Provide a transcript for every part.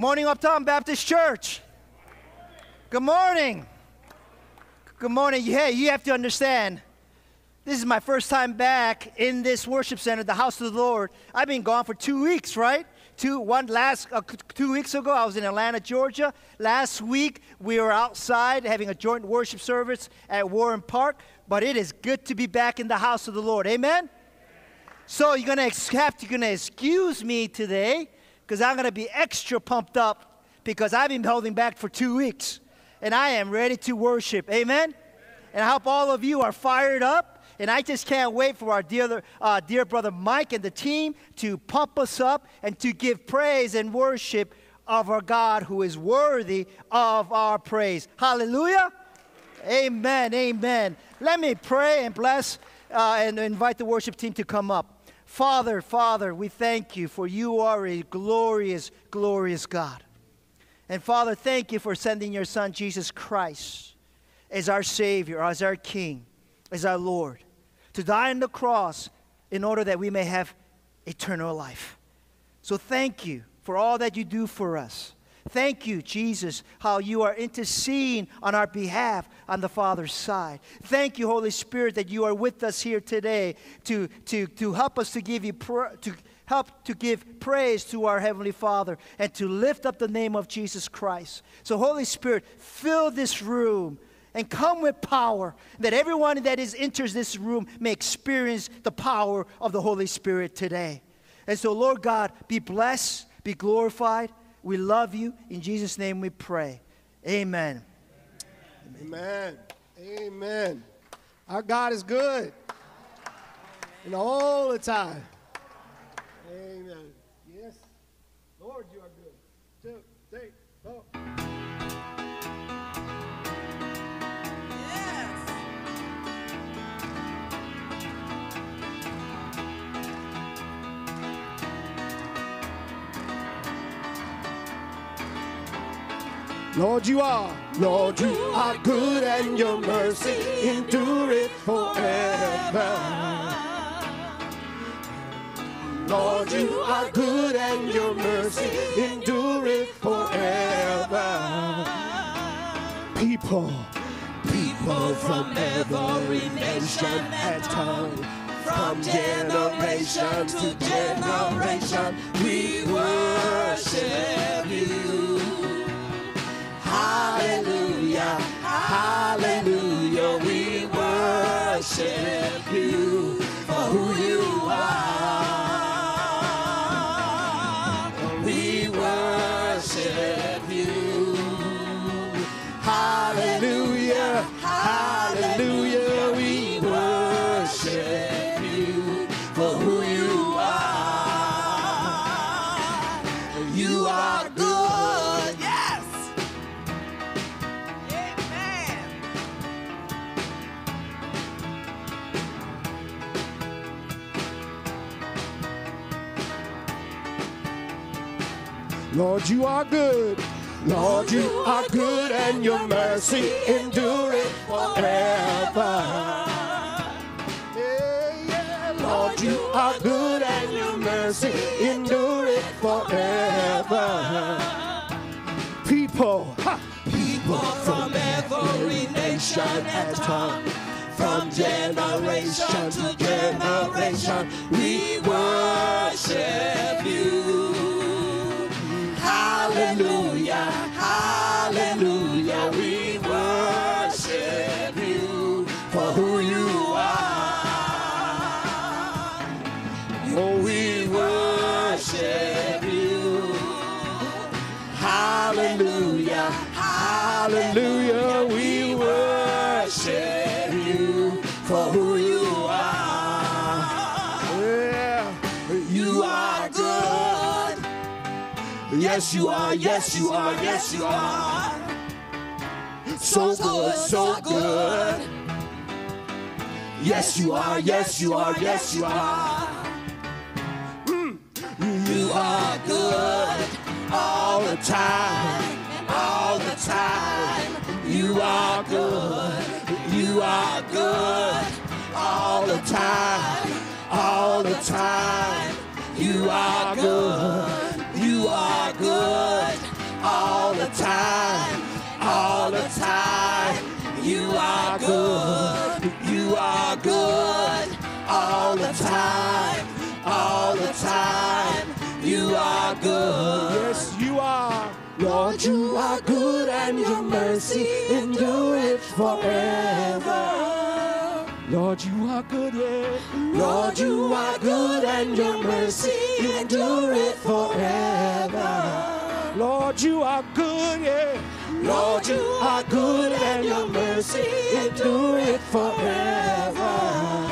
Good morning, Uptown Baptist Church. Good morning. Good morning. Hey, you have to understand, this is my first time back in this worship center, the house of the Lord. I've been gone for two weeks, right? Two, one last, uh, two weeks ago, I was in Atlanta, Georgia. Last week, we were outside having a joint worship service at Warren Park. But it is good to be back in the house of the Lord. Amen? So you're gonna have to gonna excuse me today because I'm gonna be extra pumped up because I've been holding back for two weeks and I am ready to worship. Amen? And I hope all of you are fired up and I just can't wait for our dear, uh, dear brother Mike and the team to pump us up and to give praise and worship of our God who is worthy of our praise. Hallelujah. Amen. Amen. Let me pray and bless uh, and invite the worship team to come up. Father, Father, we thank you for you are a glorious, glorious God. And Father, thank you for sending your Son, Jesus Christ, as our Savior, as our King, as our Lord to die on the cross in order that we may have eternal life. So thank you for all that you do for us. Thank you, Jesus, how you are interceding on our behalf on the Father's side. Thank you, Holy Spirit, that you are with us here today to, to, to help us to give you to help to give praise to our Heavenly Father and to lift up the name of Jesus Christ. So, Holy Spirit, fill this room and come with power that everyone that is enters this room may experience the power of the Holy Spirit today. And so, Lord God, be blessed, be glorified. We love you. In Jesus' name we pray. Amen. Amen. Amen. Our God is good. And all the time. Lord, you are. Lord, you are good and your mercy endureth forever. Lord, you are good and your mercy endureth forever. People, people from every nation and tongue, from generation to generation, we worship you. Hallelujah, hallelujah, we worship you for who you Lord, you are good. Lord, you are good and your mercy endureth forever. Lord, you are good and your mercy endureth forever. People, people from every nation and tongue, from generation to generation, we worship you. Hallelujah, hallelujah, we Yes, you are, yes, you are, yes, you are. So good, so good. Yes, you are, yes, you are, yes, you are. Mm. You are good all the time, all the time. You are good, you are good all the time, all the time. You are good, all the time, all the time. You are good, you are good, all the time, all the time. You are good, yes, you are. Lord, you are good, and your mercy endureth forever. Lord, you are good, yeah. Lord, you are good, and your mercy endureth forever. Lord, you are good, yeah. Lord, you are good and your mercy endureth forever.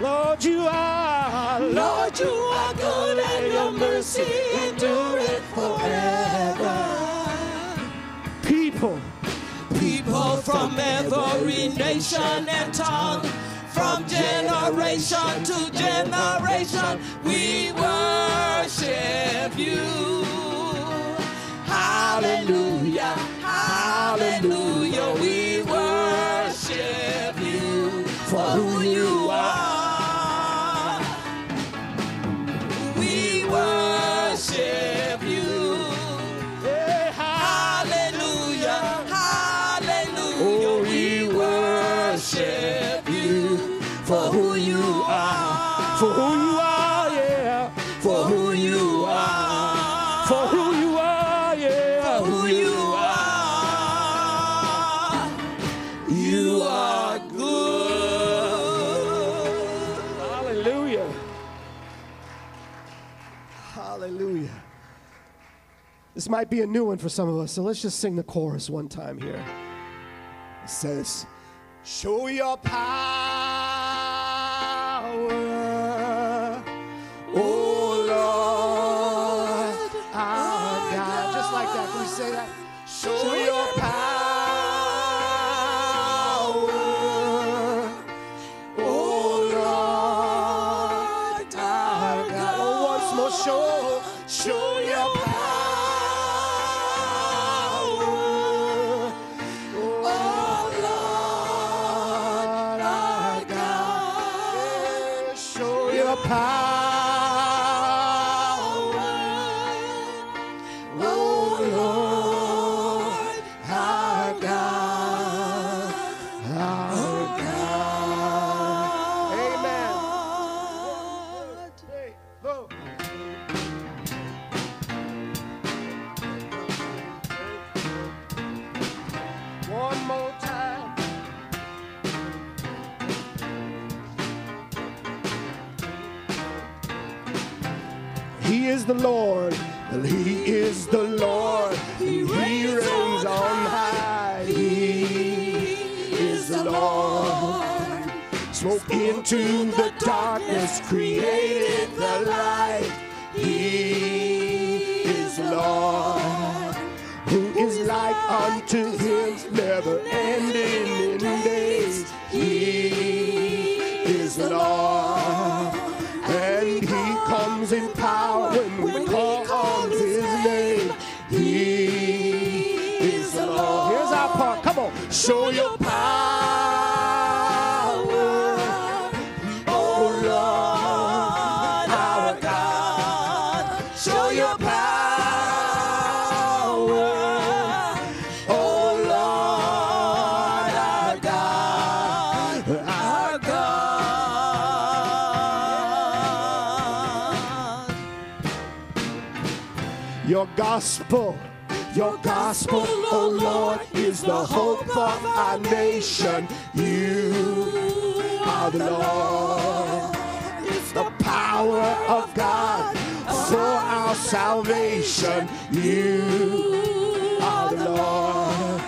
Lord, you are, Lord, you are good and your mercy endureth forever. People, People from every nation and tongue, from generation to generation, we worship you. Hallelujah, hallelujah, we worship you for who you This might be a new one for some of us, so let's just sing the chorus one time here. It says, Show your power, into the darkness, created the light. He is Lord. Who is like unto him, never ending gospel, your gospel, oh Lord, is the hope of our nation. You are the Lord. It's the power of God for our salvation. You are the Lord.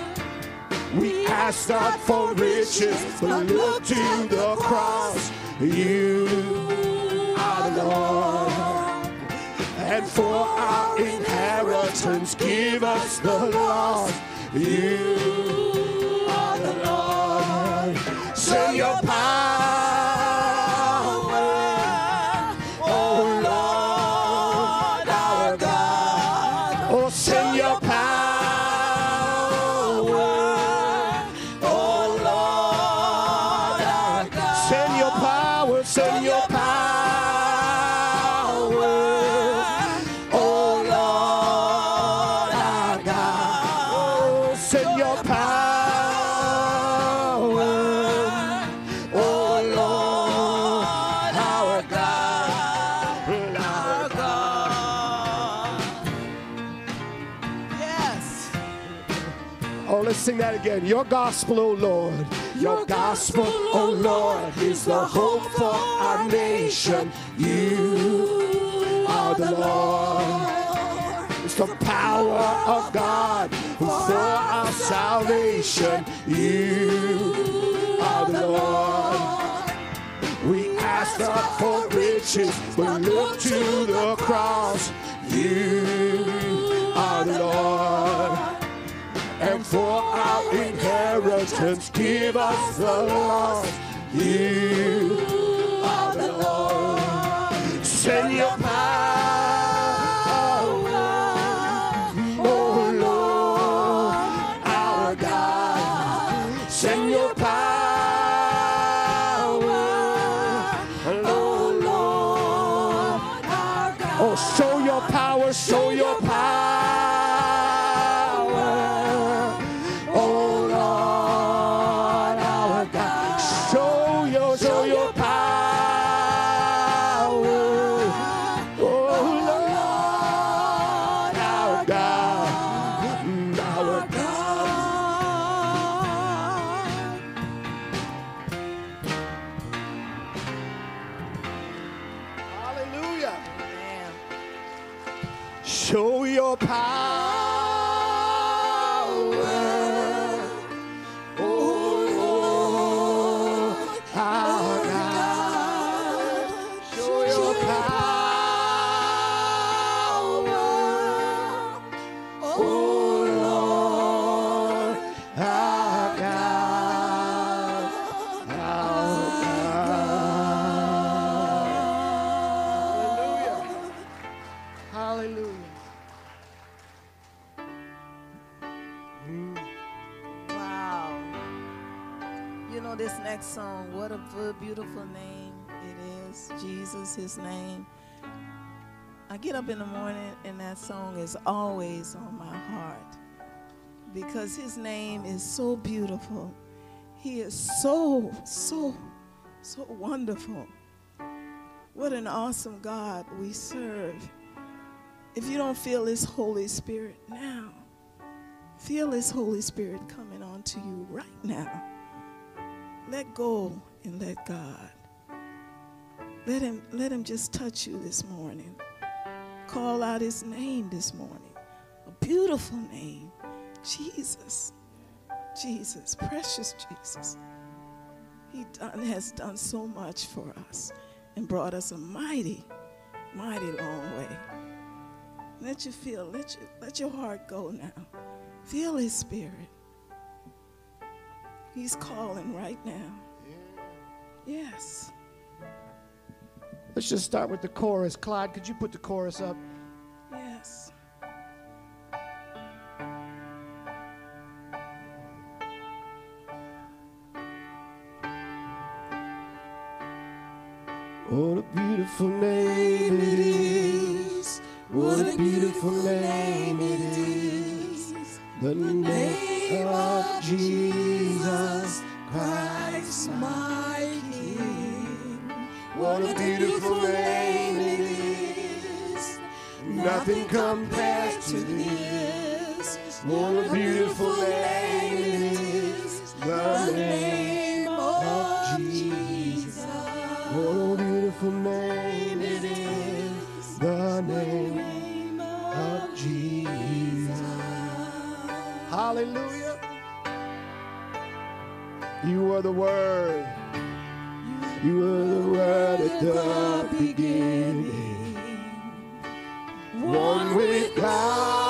We ask not for riches, but look to the cross. You are the Lord and for our inheritance give us the lost. You are the Lord. Send your power, Your gospel, O Lord. Your gospel, O Lord, is the hope for our nation. You are the Lord. It's the power of God for our salvation. You are the Lord. We ask not for riches, but look to the cross. You are the Lord. And for our inheritance, give us the lost. You are the Lord. Send your You know this next song, what a beautiful name it is. Jesus, his name. I get up in the morning and that song is always on my heart because his name is so beautiful. He is so, so, so wonderful. What an awesome God we serve. If you don't feel his Holy Spirit now, Feel His Holy Spirit coming onto you right now. Let go and let God. Let him let him just touch you this morning. Call out his name this morning. A beautiful name. Jesus. Jesus, precious Jesus. He done, has done so much for us and brought us a mighty, mighty long way. Let you feel, let you let your heart go now. Feel his spirit. He's calling right now. Yes. Let's just start with the chorus. Clyde, could you put the chorus up? Yes. What a beautiful name it is. What a beautiful name it is. The name of Jesus my King. What a beautiful name it is. Nothing compares to this. What a beautiful name it is. The name of Jesus. What a beautiful name it is. The name of Jesus. Hallelujah. You are the Word. You are the Word at the beginning. One with God,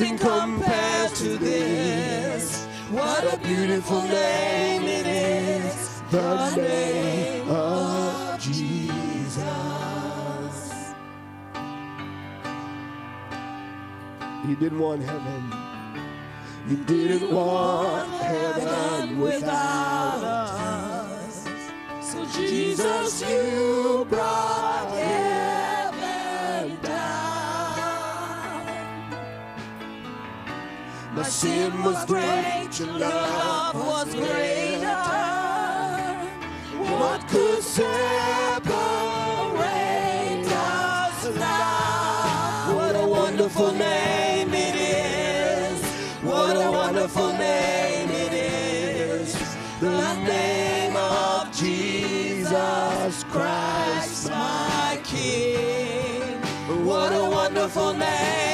nothing compares to this. What a beautiful name it is, the name of Jesus. He didn't want heaven. He didn't want heaven without us. So Jesus, you. Sin was great, your love was greater. What could separate us now? What a wonderful name it is. What a wonderful name it is. The name of Jesus Christ, my King. What a wonderful name.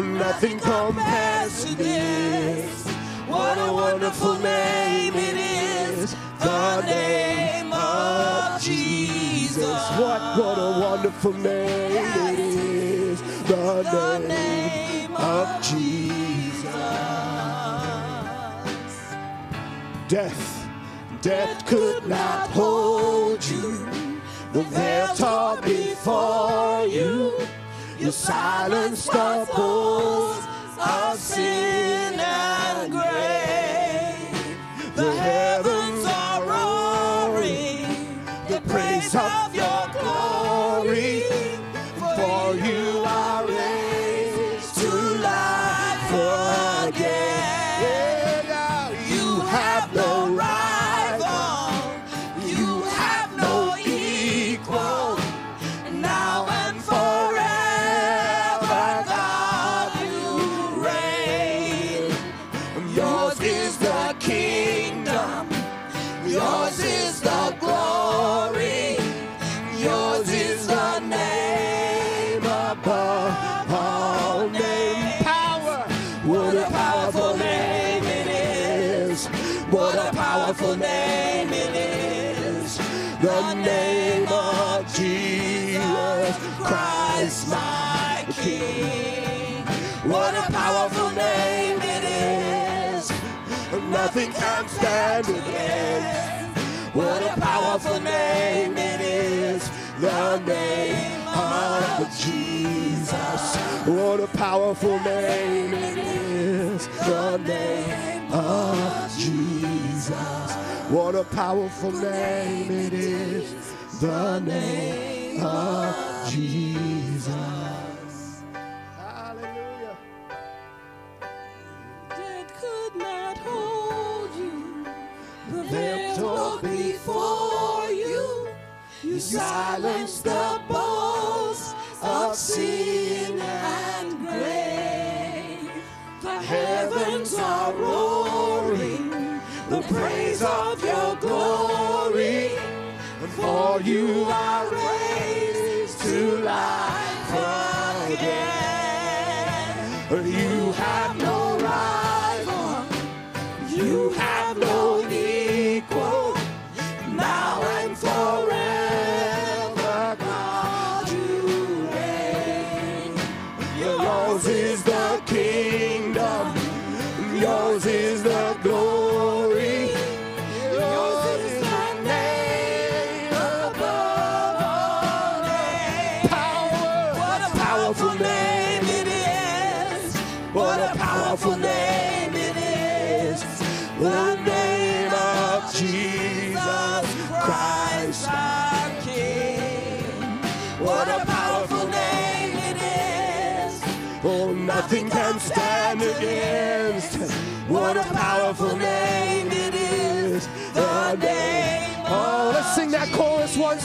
Nothing compares to this. What a wonderful name it is. The name of Jesus. What, what a wonderful name it is. The, name, of Jesus. Death, death could not hold you. The veil tore before. You silenced the voice of sin can stand. What a powerful name it is. The name of Jesus. What a powerful name it is. The name of Jesus. What a powerful name it is. The name of Jesus. Hallelujah. Death could not hold. Tore before you. You silenced the boast of sin and grave. The heavens are roaring, the praise of your glory. And for you are raised to life again. You have no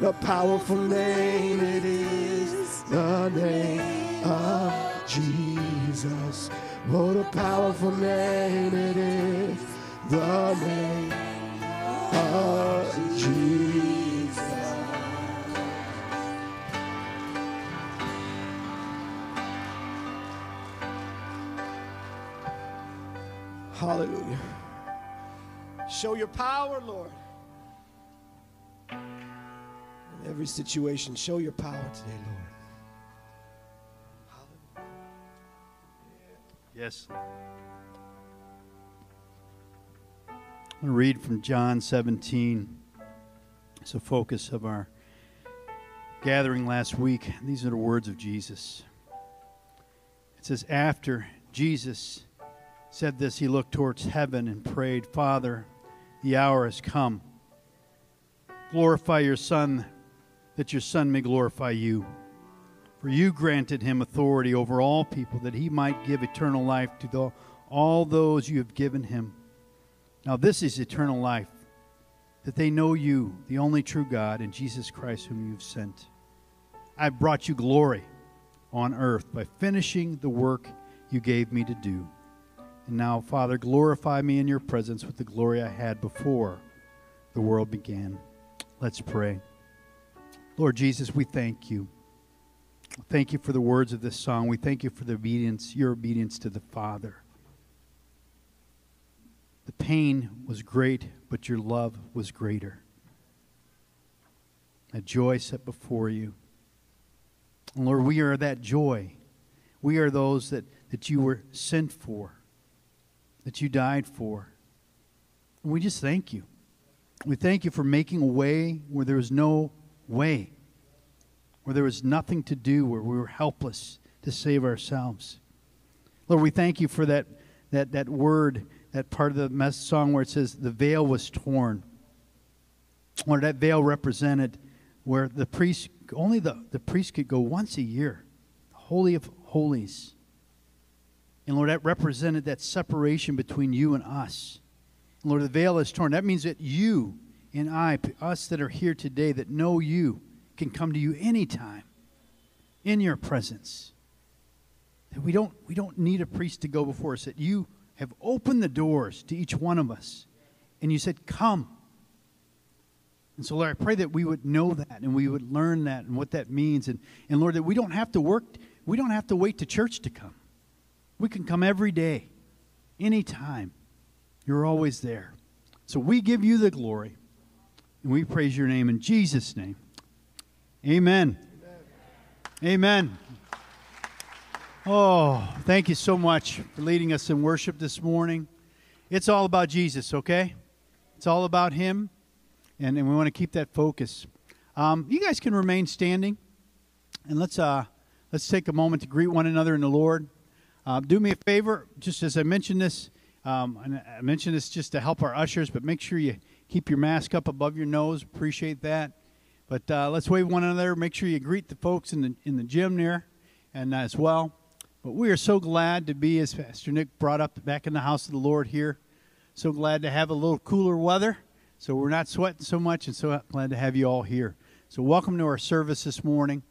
the powerful name it is, the name of Jesus. What a powerful name it is, the name of Jesus. Hallelujah. Show your power, Lord every situation, show your power today, Lord. Yes. I'm going to read from John 17. It's a focus of our gathering last week. These are the words of Jesus. It says, After Jesus said this, he looked towards heaven and prayed, Father, the hour has come. Glorify your Son, that your Son may glorify you. For you granted him authority over all people, that he might give eternal life to the, all those you have given him. Now, this is eternal life, that they know you, the only true God, and Jesus Christ, whom you've sent. I've brought you glory on earth by finishing the work you gave me to do. And now, Father, glorify me in your presence with the glory I had before the world began. Let's pray. Lord Jesus, we thank you. Thank you for the words of this song. We thank you for the obedience, your obedience to the Father. The pain was great, but your love was greater. A joy set before you. And Lord, we are that joy. We are those that, that you were sent for, that you died for. And we just thank you. We thank you for making a way where there was no way, where there was nothing to do, where we were helpless to save ourselves. Lord, we thank you for that, that, that word, that part of the mess song where it says the veil was torn. Lord, that veil represented where the priest, only the, the priest could go once a year, the Holy of Holies. And Lord, that represented that separation between you and us. Lord, the veil is torn. That means that you and I, us that are here today that know you, can come to you anytime in your presence. That we don't, we don't need a priest to go before us, that you have opened the doors to each one of us. And you said, Come. And so, Lord, I pray that we would know that and we would learn that and what that means. And, and Lord, that we don't have to work, we don't have to wait to church to come. We can come every day, anytime. You're always there. So we give you the glory and we praise your name in Jesus' name. Amen. Amen. Amen. Oh, thank you so much for leading us in worship this morning. It's all about Jesus, okay? It's all about Him, and, and we want to keep that focus. Um, you guys can remain standing, and let's uh, let's take a moment to greet one another in the Lord. Uh, do me a favor, just as I mentioned this, um, and I mentioned this just to help our ushers, but make sure you keep your mask up above your nose. Appreciate that. But uh, let's wave one another. Make sure you greet the folks in the in the gym there, and uh, as well. But we are so glad to be, as Pastor Nick brought up, back in the house of the Lord here. So glad to have a little cooler weather, so we're not sweating so much, and so glad to have you all here. So welcome to our service this morning,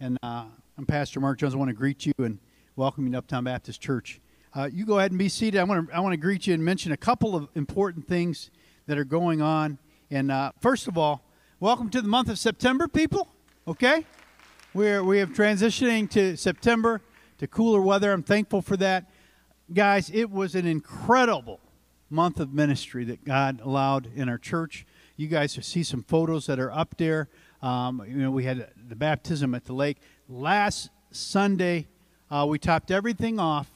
and uh, I'm Pastor Mark Jones. I want to greet you and welcome you to Uptown Baptist Church. Uh, you go ahead and be seated. I want to I want to greet you and mention a couple of important things that are going on. And uh, first of all, welcome to the month of September, people. Okay, we're we have transitioning to September to cooler weather. I'm thankful for that, guys. It was an incredible month of ministry that God allowed in our church. You guys see some photos that are up there. Um, you know, we had the baptism at the lake last Sunday. Uh, we topped everything off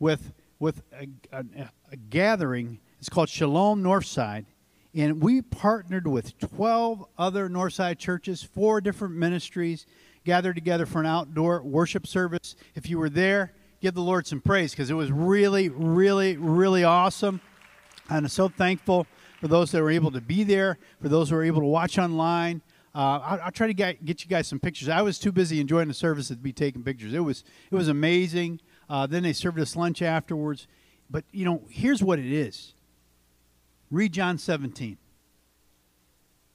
with with a, a, a gathering. It's called Shalom Northside, and we partnered with 12 other Northside churches, four different ministries, gathered together for an outdoor worship service. If you were there, give the Lord some praise because it was really, really, really awesome. And I'm so thankful for those that were able to be there, for those who were able to watch online. Uh, I'll, I'll, try to get, get you guys some pictures. I was too busy enjoying the service to be taking pictures. It was it was amazing. Uh, then they served us lunch afterwards. But you know, here's what it is. Read John 17.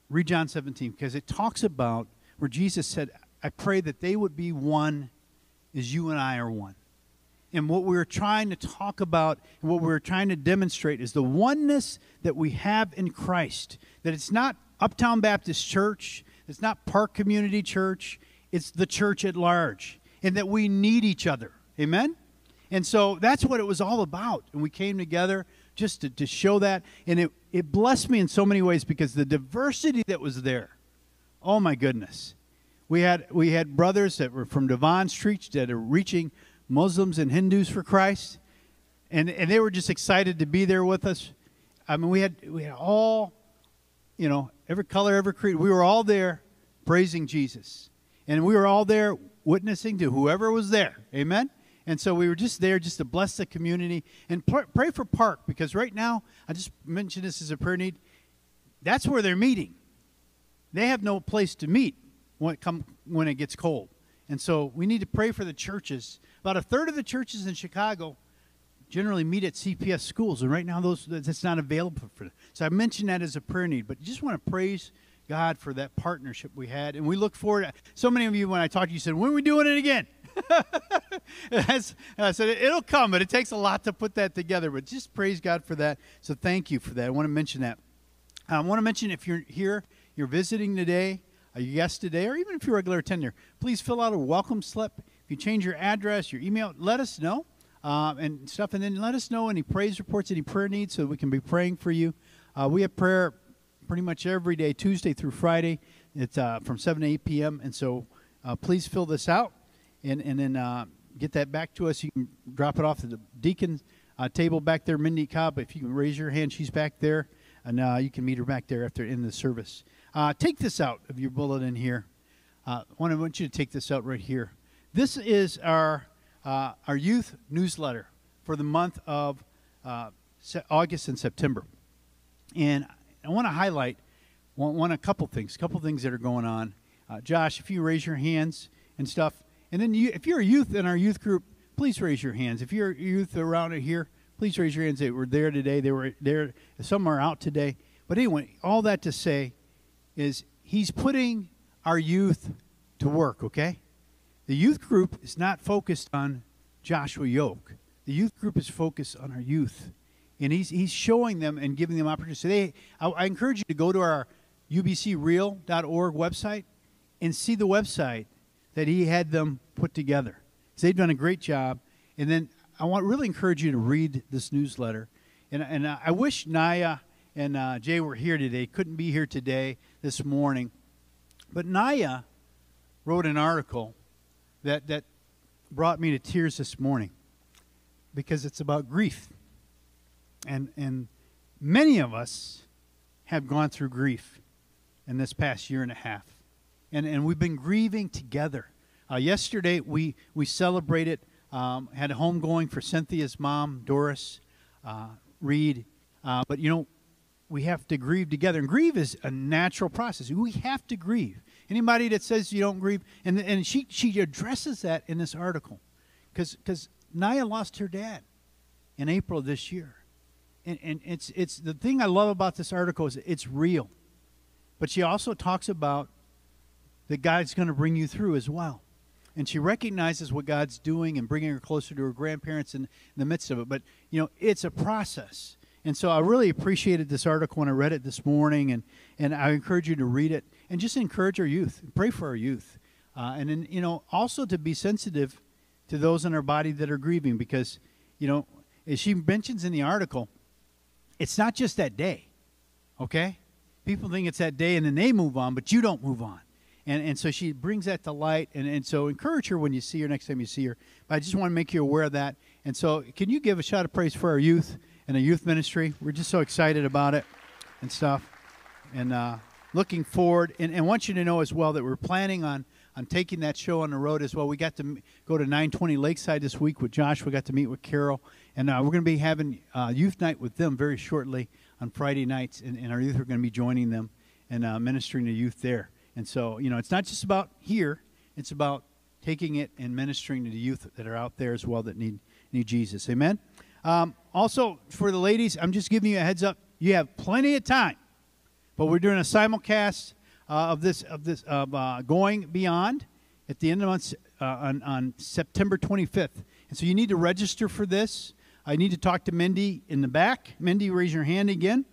Read John 17 because it talks about where Jesus said, I pray that they would be one as you and I are one. And what we're trying to talk about and what we're trying to demonstrate is the oneness that we have in Christ. That it's not Uptown Baptist Church, it's not Park Community Church, it's the church at large. And that we need each other. Amen? And so that's what it was all about. And we came together just to, to show that. And it, it blessed me in so many ways because the diversity that was there, oh my goodness. We had, we had brothers that were from Devon Street that are reaching Muslims and Hindus for Christ. And, and they were just excited to be there with us. I mean, we had, we had all, you know, every color, every creed. We were all there praising Jesus. And we were all there witnessing to whoever was there. Amen? And so we were just there just to bless the community and pray for Park because right now, I just mentioned this as a prayer need. That's where they're meeting. They have no place to meet when it, come, when it gets cold. And so we need to pray for the churches. About a third of the churches in Chicago generally meet at CPS schools, and right now those that's not available for them. So I mentioned that as a prayer need, but just want to praise God for that partnership we had, and we look forward. To, so many of you, when I talked to you, said, "When are we doing it again?" I said it'll come, but it takes a lot to put that together. But just praise God for that. So thank you for that. I want to mention that. I want to mention if you're here, you're visiting today, a guest today, or even if you're a regular attender, please fill out a welcome slip. If you change your address, your email, let us know uh, and stuff, and then let us know any praise reports, any prayer needs, so we can be praying for you. Uh, we have prayer pretty much every day, Tuesday through Friday. It's uh, from 7 to 8 p.m. And so uh, please fill this out and, and then uh, get that back to us. You can drop it off to the deacon uh, table back there, Mindy Cobb. If you can raise your hand, she's back there. And uh, you can meet her back there after in the service. Uh, take this out of your bulletin here. I want you to take this out right here. This is our, our youth newsletter for the month of August and September. And I want to highlight one, one a couple things, a couple things that are going on. Uh, Josh, if you raise your hands and stuff, and then you, if you're a youth in our youth group, please raise your hands. If you're youth around here, please raise your hands. They were there today. They were there. Some are out today. But anyway, all that to say is he's putting our youth to work. Okay, the youth group is not focused on Joshua Yoke. The youth group is focused on our youth and he's, he's showing them and giving them opportunities. So they, I, I encourage you to go to our ubcreal.org website and see the website that he had them put together. So they've done a great job. And then I want really encourage you to read this newsletter. And, and I wish Naya and uh, Jay were here today. Couldn't be here today, this morning. But Naya wrote an article that, that brought me to tears this morning because it's about grief. And, and many of us have gone through grief in this past year and a half. And, and we've been grieving together. Uh, yesterday, we, we celebrated, um, had a homegoing for Cynthia's mom, Doris uh, Reed. Uh, but, you know, we have to grieve together. And grieve is a natural process. We have to grieve. Anybody that says you don't grieve, and, and she, she addresses that in this article. Because Naya lost her dad in April of this year and, and it's it's the thing I love about this article is it's real. But she also talks about that God's going to bring you through as well. And she recognizes what God's doing and bringing her closer to her grandparents in, in the midst of it. But, you know, it's a process. And so I really appreciated this article when I read it this morning, and, and I encourage you to read it and just encourage our youth, pray for our youth. Uh, and then, you know, also to be sensitive to those in our body that are grieving because, you know, as she mentions in the article, it's not just that day, okay? People think it's that day and then they move on, but you don't move on. And, and so she brings that to light. And, and so encourage her when you see her next time you see her. But I just want to make you aware of that. And so, can you give a shout of praise for our youth and the youth ministry? We're just so excited about it and stuff. And uh, looking forward. And, and want you to know as well that we're planning on on taking that show on the road as well. We got to go to 920 Lakeside this week with Josh. We got to meet with Carol. And uh, we're going to be having uh, youth night with them very shortly on Friday nights. And, and our youth are going to be joining them and uh, ministering to youth there. And so, you know, it's not just about here, it's about taking it and ministering to the youth that are out there as well that need, need Jesus. Amen? Um, also, for the ladies, I'm just giving you a heads up. You have plenty of time, but we're doing a simulcast uh, of this of this of uh, going beyond at the end of the month uh, on, on September 25th. And so you need to register for this. I need to talk to Mindy in the back. Mindy, raise your hand again.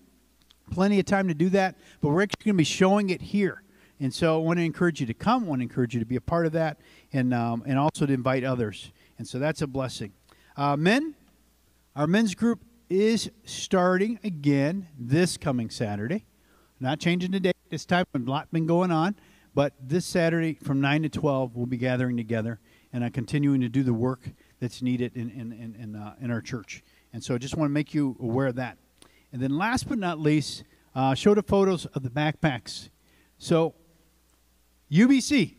Plenty of time to do that, but we're actually going to be showing it here. And so I want to encourage you to come. I want to encourage you to be a part of that, and um, and also to invite others. And so that's a blessing. Uh, men, our men's group is starting again this coming Saturday. Not changing the date this time. A lot been going on, but this Saturday from nine to twelve, we'll be gathering together and uh, continuing to do the work that's needed in in in in, uh, in our church. And so, I just want to make you aware of that. And then, last but not least, uh, show the photos of the backpacks. So, UBC,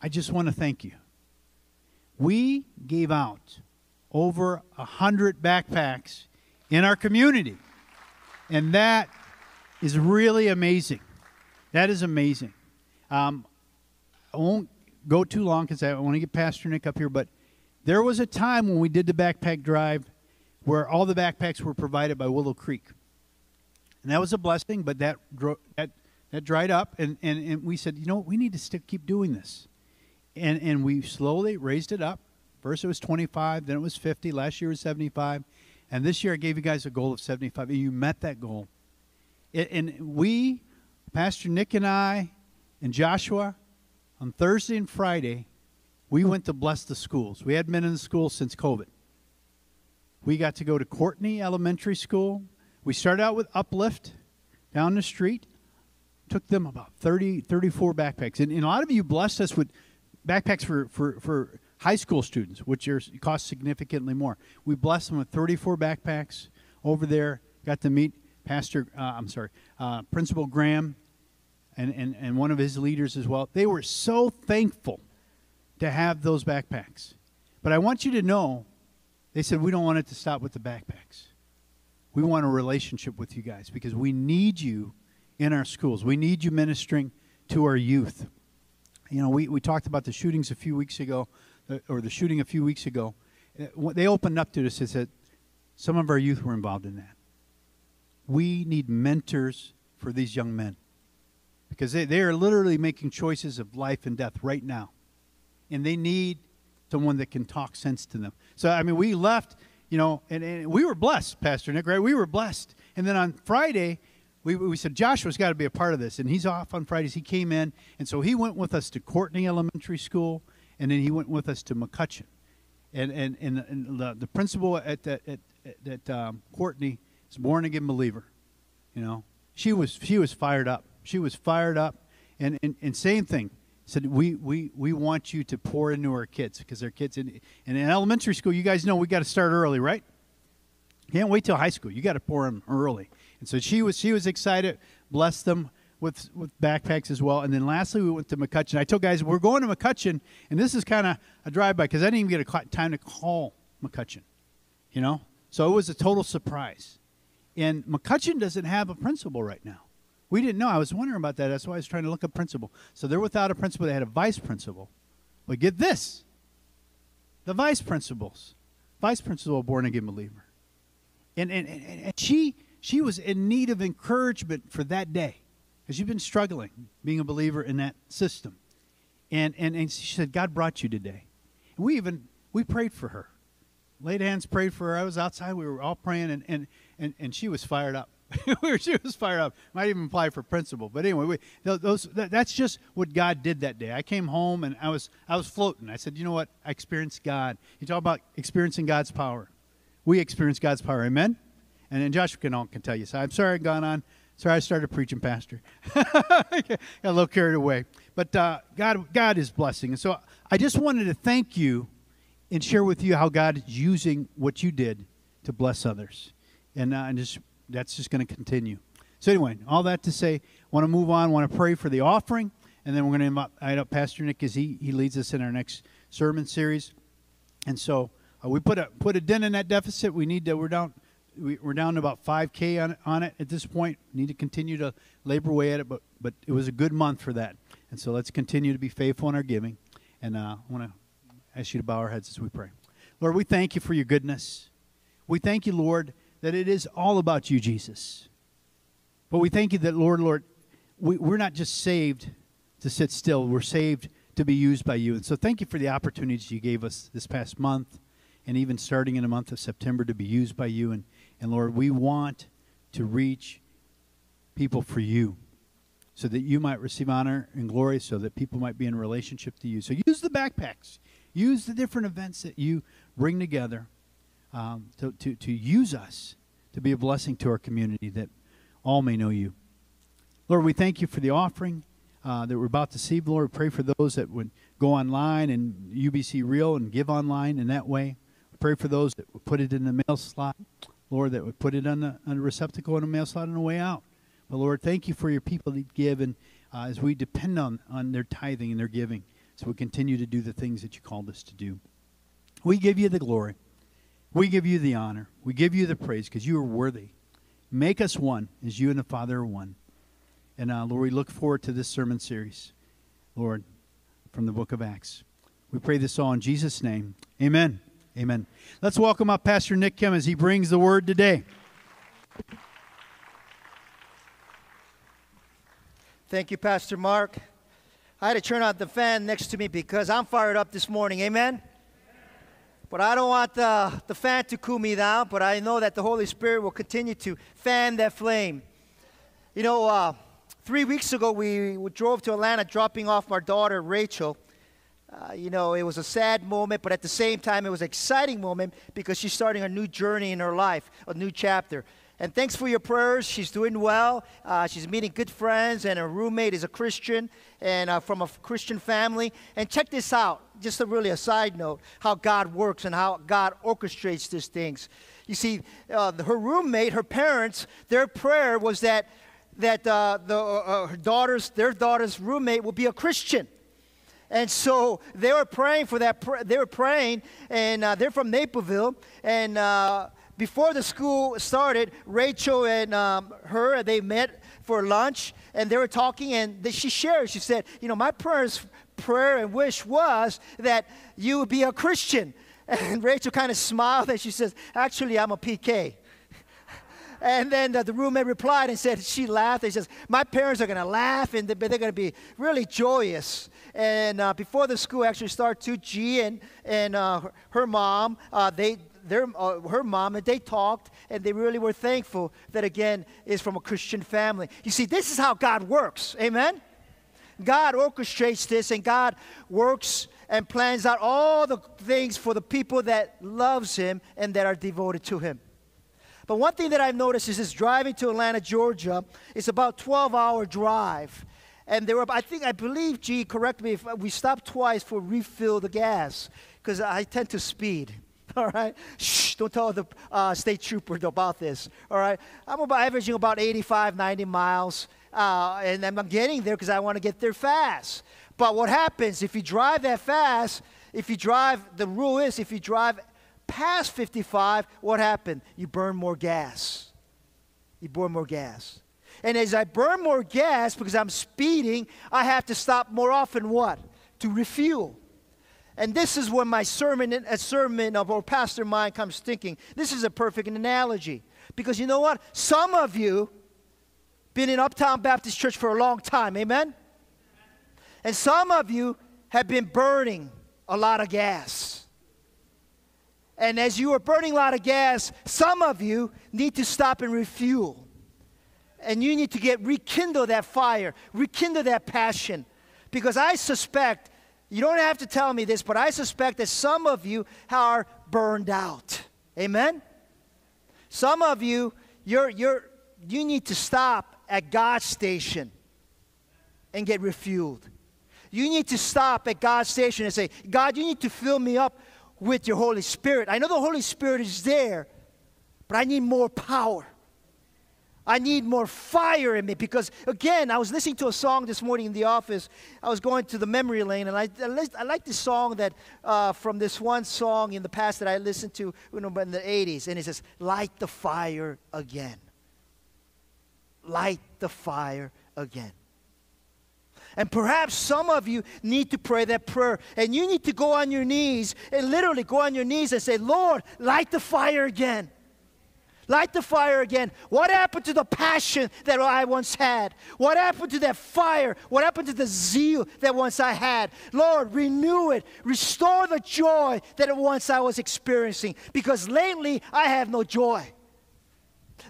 I just want to thank you. We gave out over a hundred backpacks in our community, and that is really amazing. That is amazing. Um, I won't go too long because I want to get Pastor Nick up here, but there was a time when we did the backpack drive where all the backpacks were provided by Willow Creek. And that was a blessing, but that, dro- that, that dried up, and, and, and we said, you know what, we need to keep doing this. And, and we slowly raised it up. First it was 25, then it was 50, last year was 75, and this year I gave you guys a goal of 75, and you met that goal. And, and we, Pastor Nick and I, and Joshua, on Thursday and Friday, we went to bless the schools. We hadn't been in the schools since COVID. We got to go to Courtenay Elementary School. We started out with Uplift down the street. Took them about 30, 34 backpacks. And, and a lot of you blessed us with backpacks for, for, for high school students, which are, cost significantly more. We blessed them with 34 backpacks over there. Got to meet Pastor, uh, I'm sorry, uh, Principal Graham and, and, and one of his leaders as well. They were so thankful to have those backpacks. But I want you to know, they said, we don't want it to stop with the backpacks. We want a relationship with you guys because we need you in our schools. We need you ministering to our youth. You know, we, we talked about the shootings a few weeks ago, or the shooting a few weeks ago. Uh, they opened up to us and said, some of our youth were involved in that. We need mentors for these young men because they, they are literally making choices of life and death right now. And they need someone that can talk sense to them. So, I mean, we left, you know, and, and we were blessed, Pastor Nick, right? We were blessed. And then on Friday, we, we said, Joshua's got to be a part of this. And he's off on Fridays. He came in. And so he went with us to Courtenay Elementary School, and then he went with us to McCutcheon. And, and, and, and the, the principal at, at, at, at um, Courtenay is born again believer. You know, she was, she was fired up. She was fired up. And, and, and same thing. Said, we, we, we want you to pour into our kids because they're kids. In, and in elementary school, you guys know we got to start early, right? Can't wait till high school. You got to pour them early. And so she was, she was excited, blessed them with, with backpacks as well. And then lastly, we went to McCutcheon. I told guys, we're going to McCutcheon, and this is kind of a drive-by because I didn't even get a time to call McCutcheon, you know? So it was a total surprise. And McCutcheon doesn't have a principal right now. We didn't know. I was wondering about that. That's why I was trying to look up principal. So they're without a principal. They had a vice principal. But get this the vice principals, vice principal, born again believer. And, and, and, and she, she was in need of encouragement for that day because you've been struggling being a believer in that system. And, and, and she said, God brought you today. And we even, we prayed for her. Laid hands, prayed for her. I was outside. We were all praying, and, and, and, and she was fired up. she was fired up. Might even apply for principal. But anyway, we, those, that's just what God did that day. I came home and I was, I was floating. I said, you know what? I experienced God. You talk about experiencing God's power. We experience God's power. Amen? And then Joshua can, all, can tell you. So I'm sorry I've gone on. Sorry I started preaching, Pastor. Got a little carried away. But uh, God, God is blessing. And so I just wanted to thank you and share with you how God is using what you did to bless others. And, uh, and just that's just going to continue. So anyway, all that to say, want to move on. Want to pray for the offering, and then we're going to invite up Pastor Nick as he he leads us in our next sermon series. And so uh, we put a put a dent in that deficit. We need to. We're down. We, are down to about 5K on, on it at this point. Need to continue to labor away at it, but but it was a good month for that. And so let's continue to be faithful in our giving. And uh, I want to ask you to bow our heads as we pray. Lord, we thank you for your goodness. We thank you, Lord, that it is all about you, Jesus. But we thank you that, Lord, Lord, we, we're not just saved to sit still, we're saved to be used by you. And so thank you for the opportunities you gave us this past month and even starting in the month of September to be used by you. And, and Lord, we want to reach people for you so that you might receive honor and glory, so that people might be in relationship to you. So use the backpacks, use the different events that you bring together um, to, to, to use us to be a blessing to our community that all may know you. Lord, we thank you for the offering uh, that we're about to see. Lord, pray for those that would go online and UBC Real and give online in that way. Pray for those that would put it in the mail slot. Lord, that would put it on the, on the receptacle in a mail slot on the way out. But Lord, thank you for your people that give and uh, as we depend on, on their tithing and their giving, so we continue to do the things that you called us to do. We give you the glory. We give you the honor. We give you the praise because you are worthy. Make us one as you and the Father are one. And uh, Lord, we look forward to this sermon series, Lord, from the book of Acts. We pray this all in Jesus' name. Amen. Amen. Let's welcome up Pastor Nick Kim as he brings the word today. Thank you, Pastor Mark. I had to turn on the fan next to me because I'm fired up this morning. Amen? But I don't want the, the fan to cool me down, but I know that the Holy Spirit will continue to fan that flame. You know, uh, three weeks ago, we, drove to Atlanta dropping off our daughter, Rachel. Uh, you know, it was a sad moment, but at the same time, it was an exciting moment because she's starting a new journey in her life, a new chapter. And thanks for your prayers. She's doing well. Uh, she's meeting good friends, and her roommate is a Christian and uh, from a Christian family. And check this out, just a really a side note, how God works and how God orchestrates these things. You see, uh, her roommate, her parents, their prayer was that that uh, the uh, uh, her daughter's their daughter's roommate will be a Christian. And so they were praying for that. They were praying, and uh, they're from Naperville, and uh, before the school started, Rachel and um, her, they met for lunch and they were talking and she shared, she said, you know, my prayers, prayer and wish was that you would be a Christian. And Rachel kind of smiled and she says, actually, I'm a PK. And then the, the, roommate replied and said, she laughed. And says, my parents are going to laugh and they're, they're going to be really joyous. And uh, before the school actually started, to G and, and uh, her, her, mom, uh, they, their, uh, her mom, and they talked, and they really were thankful that, again, is from a Christian family. You see, this is how God works. Amen? God orchestrates this, and God works and plans out all the things for the people that loves Him and that are devoted to Him. But one thing that I've noticed is this driving to Atlanta, Georgia, it's about 12-hour drive. And there were, I think, I believe, G, correct me if we stopped twice for refill the gas, because I tend to speed. all right? Shh, don't tell the uh, state trooper about this, all right? I'm about averaging about 85, 90 miles, uh, and I'm getting there because I want to get there fast. But what happens if you drive that fast, if you drive, the rule is if you drive past 55, what happened? You burn more gas. You burn more gas. And as I burn more gas because I'm speeding, I have to stop more often what? To refuel. And this is when my sermon, a sermon of our pastor mind comes thinking. This is a perfect analogy. Because you know what? Some of you been in Uptown Baptist Church for a long time, amen? And some of you have been burning a lot of gas. And as you are burning a lot of gas, some of you need to stop and refuel. And you need to get rekindle that fire, rekindle that passion. Because I suspect you don't have to tell me this, but I suspect that some of you are burned out. Amen? Some of you, you're, you're, you need to stop at God's station and get refueled. You need to stop at God's station and say, God, you need to fill me up with your Holy Spirit. I know the Holy Spirit is there, but I need more power. I need more fire in me because, again, I was listening to a song this morning in the office. I was going to the memory lane, and I, I, I like this song that uh, from this one song in the past that I listened to you know, in the 80s, and it says, Light the fire again. Light the fire again. And perhaps some of you need to pray that prayer, and you need to go on your knees and literally go on your knees and say, Lord, light the fire again. Light the fire again. What happened to the passion that I once had? What happened to that fire? What happened to the zeal that once I had? Lord, renew it. Restore the joy that once I was experiencing. Because lately, I have no joy.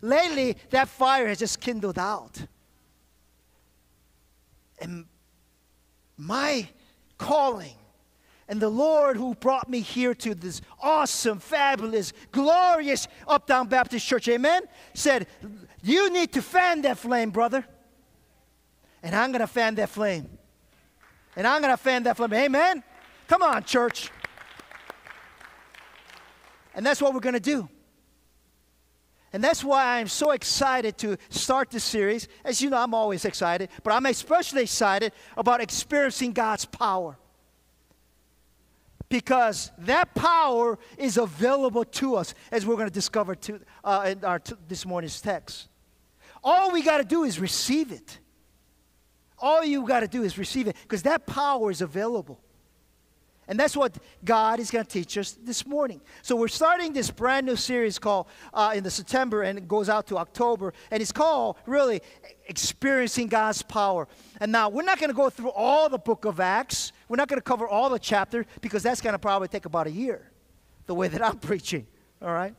Lately, that fire has just kindled out. And my calling, And the Lord who brought me here to this awesome, fabulous, glorious Uptown Baptist Church, amen, said, You need to fan that flame, brother. And I'm going to fan that flame. And I'm going to fan that flame. Amen? Come on, church. And that's what we're going to do. And that's why I'm so excited to start this series. As you know, I'm always excited, but I'm especially excited about experiencing God's power. Because that power is available to us, as we're going to discover to, uh, in our t- this morning's text. All we got to do is receive it. All you got to do is receive it, because that power is available. And that's what God is going to teach us this morning. So we're starting this brand new series called uh, in the September and it goes out to October. And it's called really experiencing God's power. And now we're not going to go through all the book of Acts. We're not going to cover all the chapter because that's going to probably take about a year, the way that I'm preaching. All right.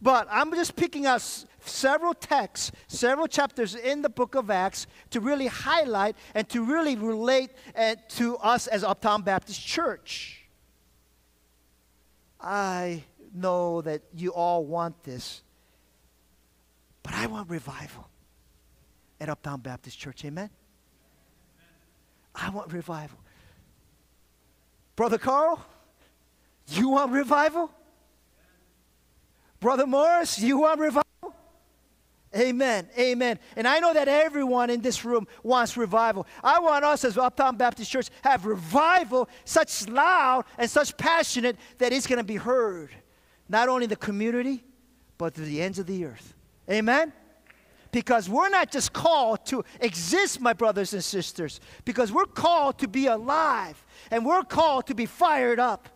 But I'm just picking out several texts, several chapters in the book of Acts to really highlight and to really relate uh, to us as Uptown Baptist Church. I know that you all want this, but I want revival at Uptown Baptist Church. Amen? I want revival. Brother Carl, you want revival? Brother Morris, you want revival? Amen. Amen. And I know that everyone in this room wants revival. I want us as Uptown Baptist Church have revival such loud and such passionate that it's going to be heard not only in the community but to the ends of the earth. Amen. Because we're not just called to exist, my brothers and sisters, because we're called to be alive and we're called to be fired up.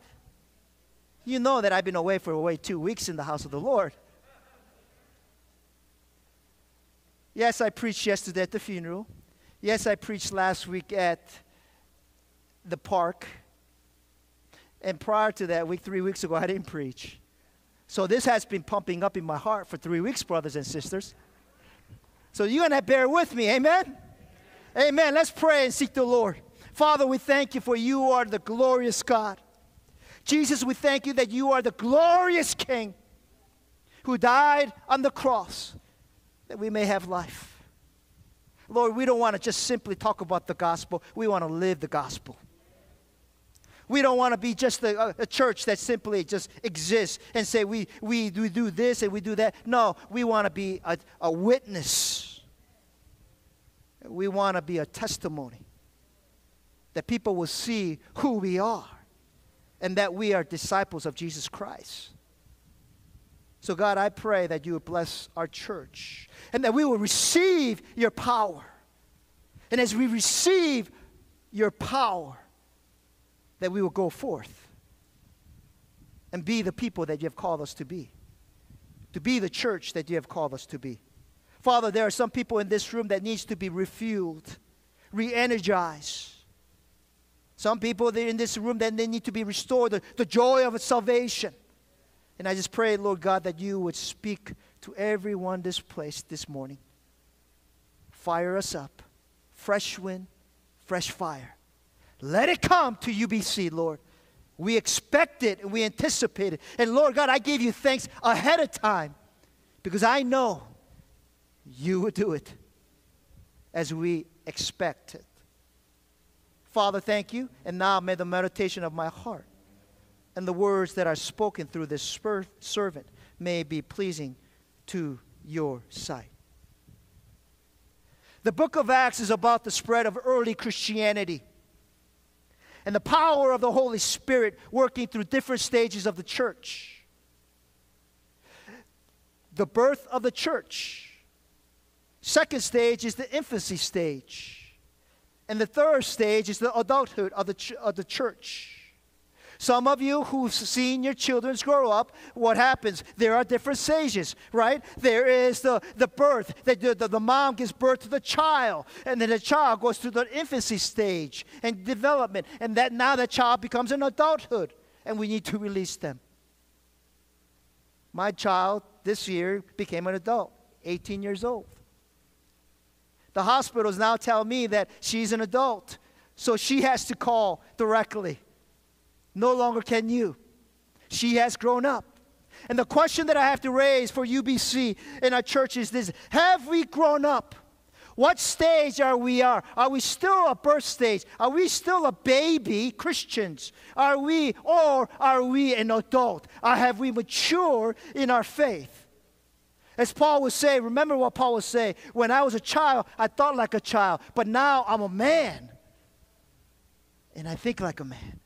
You know that I've been away for away two weeks in the house of the Lord. Yes, I preached yesterday at the funeral. Yes, I preached last week at the park. And prior to that, week, three weeks ago, I didn't preach. So this has been pumping up in my heart for three weeks, brothers and sisters. So you're going to bear with me. Amen? Amen. Let's pray and seek the Lord. Father, we thank you for you are the glorious God. Jesus, we thank you that you are the glorious King who died on the cross that we may have life. Lord, we don't want to just simply talk about the gospel, we want to live the gospel. We don't want to be just a, a, church that simply just exists and say we, we, we do this and we do that. No, we want to be a, a witness. We want to be a testimony that people will see who we are and that we are disciples of Jesus Christ. So, God, I pray that you would bless our church and that we will receive your power. And as we receive your power, that we will go forth and be the people that you have called us to be, to be the church that you have called us to be. Father, there are some people in this room that needs to be refueled, re-energized. Some people in this room then they need to be restored, the, the joy of salvation. And I just pray, Lord God, that you would speak to everyone this place this morning. Fire us up. Fresh wind, fresh fire. Let it come to UBC, Lord. We expect it and we anticipate it. And Lord God, I give you thanks ahead of time because I know you will do it as we expect it. Father, thank you. And now may the meditation of my heart and the words that are spoken through this servant may be pleasing to your sight. The book of Acts is about the spread of early Christianity and the power of the Holy Spirit working through different stages of the church. The birth of the church. Second stage is the infancy stage. And the third stage is the adulthood of the, ch- of the church. Some of you who've seen your children grow up, what happens? There are different stages, right? There is the, the birth, the, the, the mom gives birth to the child, and then the child goes through the infancy stage and development, and that now the child becomes an adulthood, and we need to release them. My child this year became an adult, 18 years old. The hospitals now tell me that she's an adult, so she has to call directly No longer can you. She has grown up. And the question that I have to raise for UBC in our church is this Have we grown up? What stage are we are? Are we still a birth stage? Are we still a baby Christians? Are we or are we an adult? Or have we matured in our faith? As Paul would say, remember what Paul would say, when I was a child, I thought like a child, but now I'm a man. And I think like a man.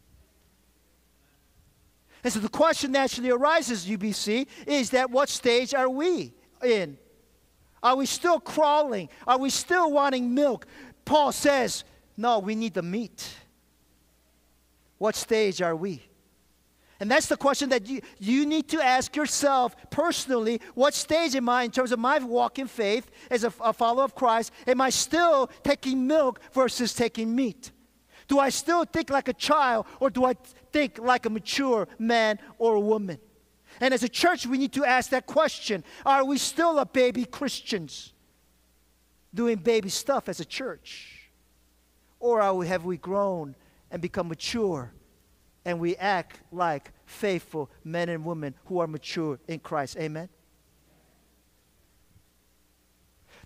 And so the question naturally arises, UBC, is that what stage are we in? Are we still crawling? Are we still wanting milk? Paul says, no, we need the meat. What stage are we? And that's the question that you, you need to ask yourself personally. What stage am I in terms of my walk in faith as a, a follower of Christ? Am I still taking milk versus taking meat? Do I still think like a child or do I think like a mature man or a woman? And as a church, we need to ask that question Are we still a baby Christians doing baby stuff as a church? Or are we, have we grown and become mature and we act like faithful men and women who are mature in Christ? Amen?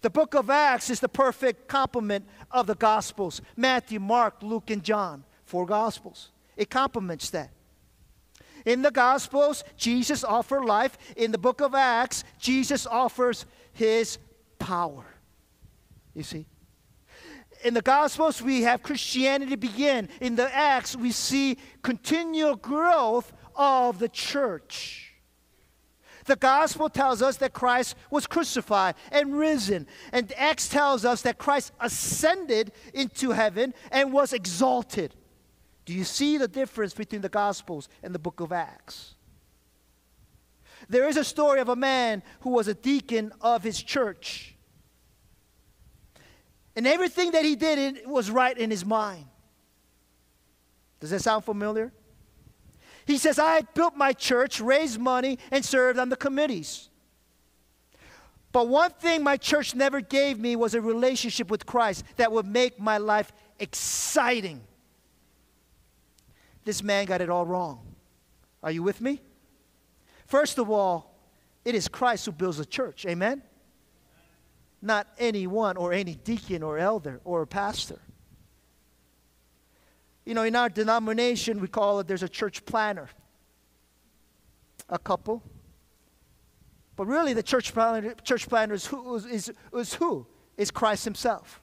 The book of Acts is the perfect complement of the Gospels Matthew, Mark, Luke, and John. Four Gospels. It complements that. In the Gospels, Jesus offered life. In the book of Acts, Jesus offers his power. You see? In the Gospels, we have Christianity begin. In the Acts, we see continual growth of the church. The gospel tells us that Christ was crucified and risen. And Acts tells us that Christ ascended into heaven and was exalted. Do you see the difference between the Gospels and the book of Acts? There is a story of a man who was a deacon of his church. And everything that he did was right in his mind. Does that sound familiar? He says, I built my church, raised money, and served on the committees. But one thing my church never gave me was a relationship with Christ that would make my life exciting this man got it all wrong. Are you with me? First of all, it is Christ who builds a church. Amen? Not anyone or any deacon or elder or pastor. You know, in our denomination, we call it there's a church planner, a couple. But really, the church planner, church planner is who? Is, is who? Is Christ Himself.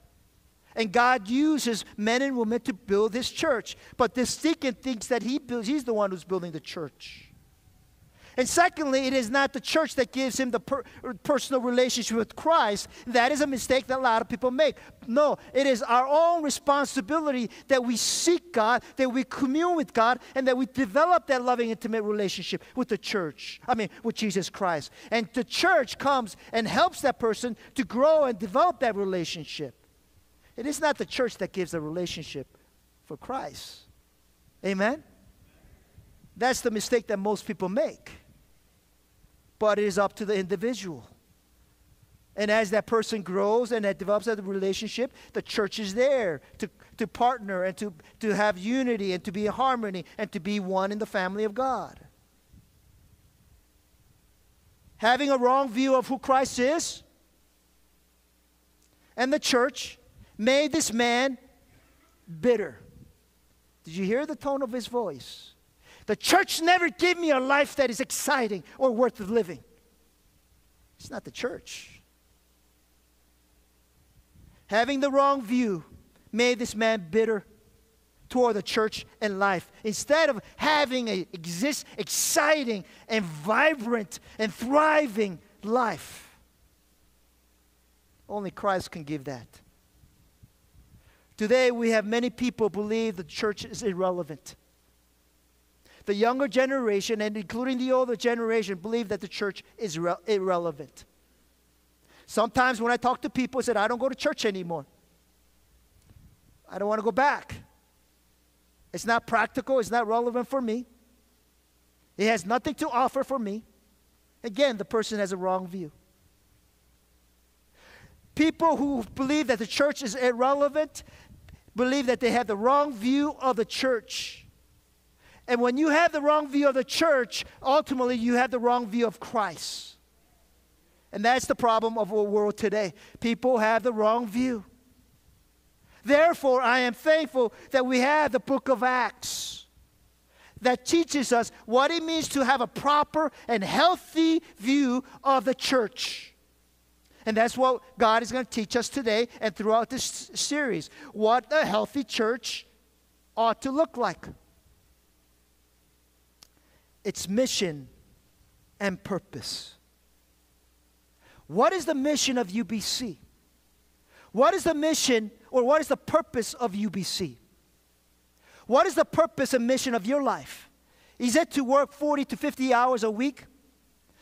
And God uses men and women to build his church. But this deacon thinks that he builds, he's the one who's building the church. And secondly, it is not the church that gives him the per, personal relationship with Christ. That is a mistake that a lot of people make. No, it is our own responsibility that we seek God, that we commune with God, and that we develop that loving, intimate relationship with the church. I mean, with Jesus Christ. And the church comes and helps that person to grow and develop that relationship. It is not the church that gives the relationship for Christ. Amen? That's the mistake that most people make. But it is up to the individual. And as that person grows and that develops that relationship, the church is there to, to partner and to, to have unity and to be in harmony and to be one in the family of God. Having a wrong view of who Christ is and the church made this man bitter. Did you hear the tone of his voice? The church never gave me a life that is exciting or worth living. It's not the church. Having the wrong view made this man bitter toward the church and life. Instead of having an exist, exciting and vibrant and thriving life, only Christ can give that. Today, we have many people believe the church is irrelevant. The younger generation, and including the older generation, believe that the church is re- irrelevant. Sometimes when I talk to people, I said, I don't go to church anymore. I don't want to go back. It's not practical, it's not relevant for me. It has nothing to offer for me. Again, the person has a wrong view. People who believe that the church is irrelevant believe that they have the wrong view of the church. And when you have the wrong view of the church, ultimately you have the wrong view of Christ. And that's the problem of our world today. People have the wrong view. Therefore, I am thankful that we have the book of Acts that teaches us what it means to have a proper and healthy view of the church. And that's what God is going to teach us today and throughout this series what a healthy church ought to look like its mission and purpose. What is the mission of UBC? What is the mission or what is the purpose of UBC? What is the purpose and mission of your life? Is it to work 40 to 50 hours a week?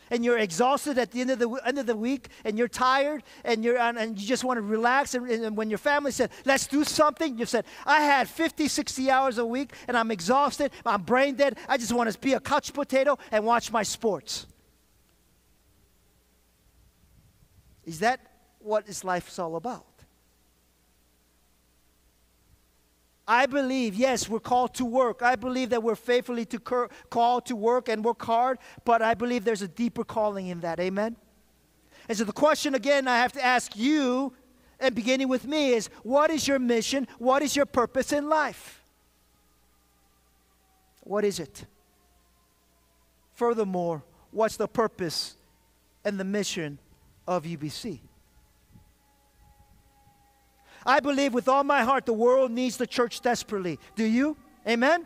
And you're exhausted at the end of the end of the week, and you're tired, and you're and, and you just want to relax. And, and when your family said, "Let's do something," you said, "I had 50, 60 hours a week, and I'm exhausted. I'm brain dead. I just want to be a couch potato and watch my sports." Is that what is all about? I believe, yes, we're called to work. I believe that we're faithfully to cur- called to work and work hard, but I believe there's a deeper calling in that. Amen? And so the question again I have to ask you, and beginning with me, is what is your mission? What is your purpose in life? What is it? Furthermore, what's the purpose and the mission of UBC. I believe with all my heart the world needs the church desperately. Do you? Amen?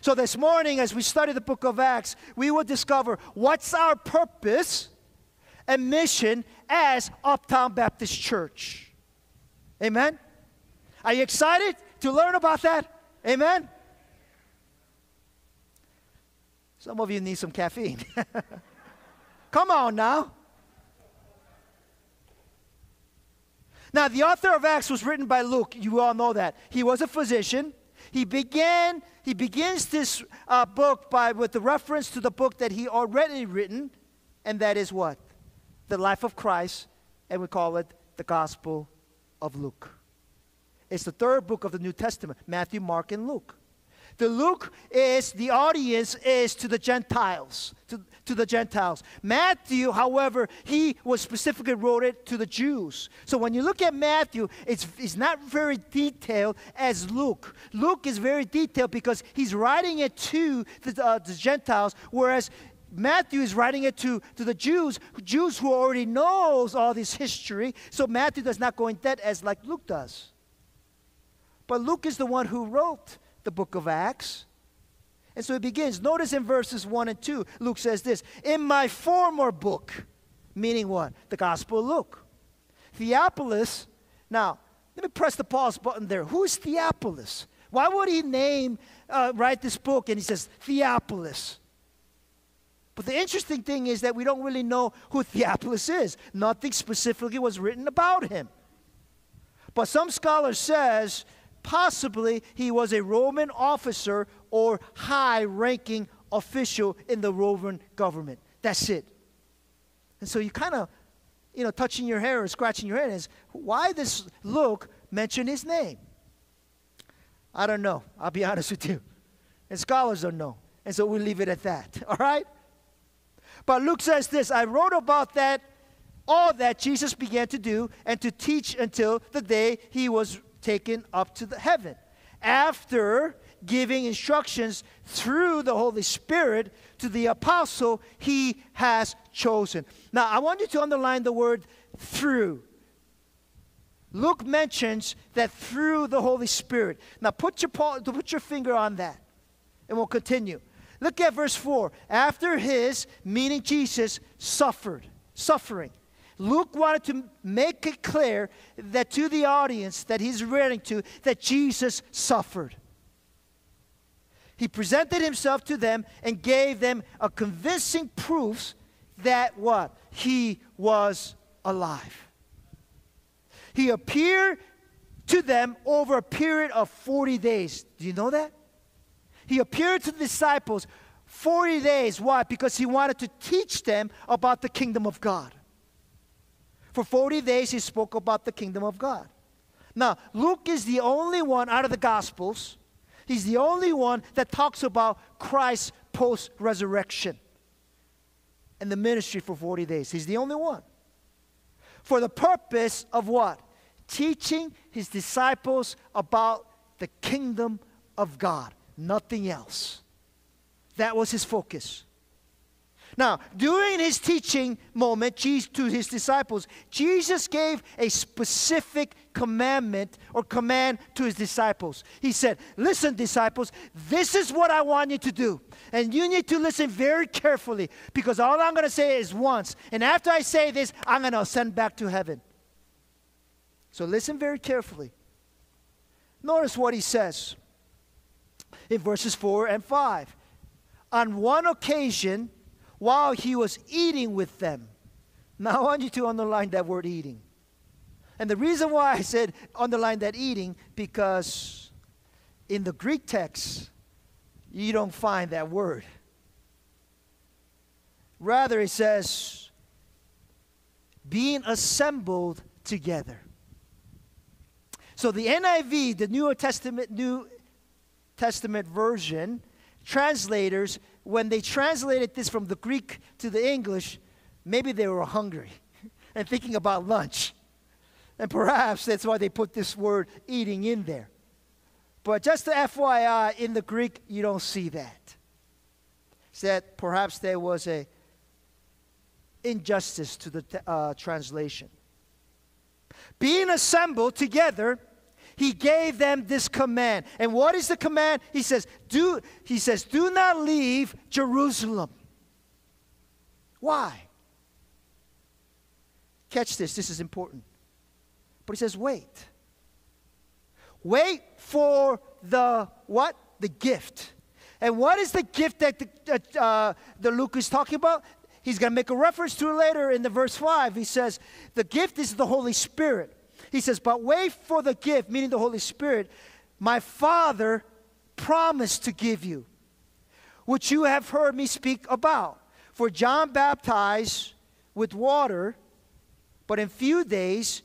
So this morning, as we study the book of Acts, we will discover what's our purpose and mission as Uptown Baptist Church. Amen? Are you excited to learn about that? Amen? Some of you need some caffeine. Come on now. Now, the author of Acts was written by Luke. You all know that. He was a physician. He began, he begins this uh, book by with the reference to the book that he already written, and that is what? The life of Christ, and we call it the Gospel of Luke. It's the third book of the New Testament, Matthew, Mark, and Luke. The Luke is the audience is to the Gentiles, to, to the Gentiles. Matthew, however, he was specifically wrote it to the Jews. So when you look at Matthew, it's, it's not very detailed as Luke. Luke is very detailed because he's writing it to the, uh, the Gentiles, whereas Matthew is writing it to, to the Jews, Jews who already knows all this history. So Matthew does not go in depth as like Luke does. But Luke is the one who wrote the book of Acts. And so it begins. Notice in verses 1 and 2, Luke says this In my former book, meaning what? The Gospel of Luke. Theophilus, now, let me press the pause button there. Who's Theophilus? Why would he name, uh, write this book and he says Theophilus? But the interesting thing is that we don't really know who Theophilus is. Nothing specifically was written about him. But some scholars says Possibly he was a Roman officer or high ranking official in the Roman government. That's it. And so you kind of, you know, touching your hair or scratching your head is why does Luke mention his name? I don't know. I'll be honest with you. And scholars don't know. And so we leave it at that. All right? But Luke says this I wrote about that, all that Jesus began to do and to teach until the day he was taken up to the heaven. After giving instructions through the Holy Spirit to the apostle he has chosen. Now, I want you to underline the word through. Luke mentions that through the Holy Spirit. Now, put your, put your finger on that, and we'll continue. Look at verse 4. After his, meaning Jesus, suffered, suffering. Luke wanted to make it clear that to the audience that he's writing to that Jesus suffered. He presented himself to them and gave them a convincing proofs that what? He was alive. He appeared to them over a period of 40 days. Do you know that? He appeared to the disciples 40 days. Why? Because he wanted to teach them about the kingdom of God. For 40 days, he spoke about the kingdom of God. Now, Luke is the only one out of the Gospels He's the only one that talks about Christ's post resurrection and the ministry for 40 days. He's the only one. For the purpose of what? Teaching his disciples about the kingdom of God, nothing else. That was his focus. Now, during his teaching moment to his disciples, Jesus gave a specific commandment or command to his disciples. He said, Listen, disciples, this is what I want you to do. And you need to listen very carefully because all I'm going to say is once. And after I say this, I'm going to ascend back to heaven. So listen very carefully. Notice what he says in verses 4 and 5. On one occasion, while he was eating with them. Now, I want you to underline that word eating. And the reason why I said underline that eating, because in the Greek text, you don't find that word. Rather, it says, being assembled together. So the NIV, the New Testament, New Testament version, translators when they translated this from the Greek to the English, maybe they were hungry and thinking about lunch. And perhaps that's why they put this word eating in there. But just the FYI, in the Greek, you don't see that. It's that perhaps there was a injustice to the uh, translation. Being assembled together he gave them this command. And what is the command? He says, do, he says, do not leave Jerusalem. Why? Catch this, this is important. But he says, wait. Wait for the what? The gift. And what is the gift that the, uh, the Luke is talking about? He's going to make a reference to it later in the verse 5. He says, the gift is the Holy Spirit. He says, But wait for the gift, meaning the Holy Spirit, my Father promised to give you, which you have heard me speak about. For John baptized with water, but in few days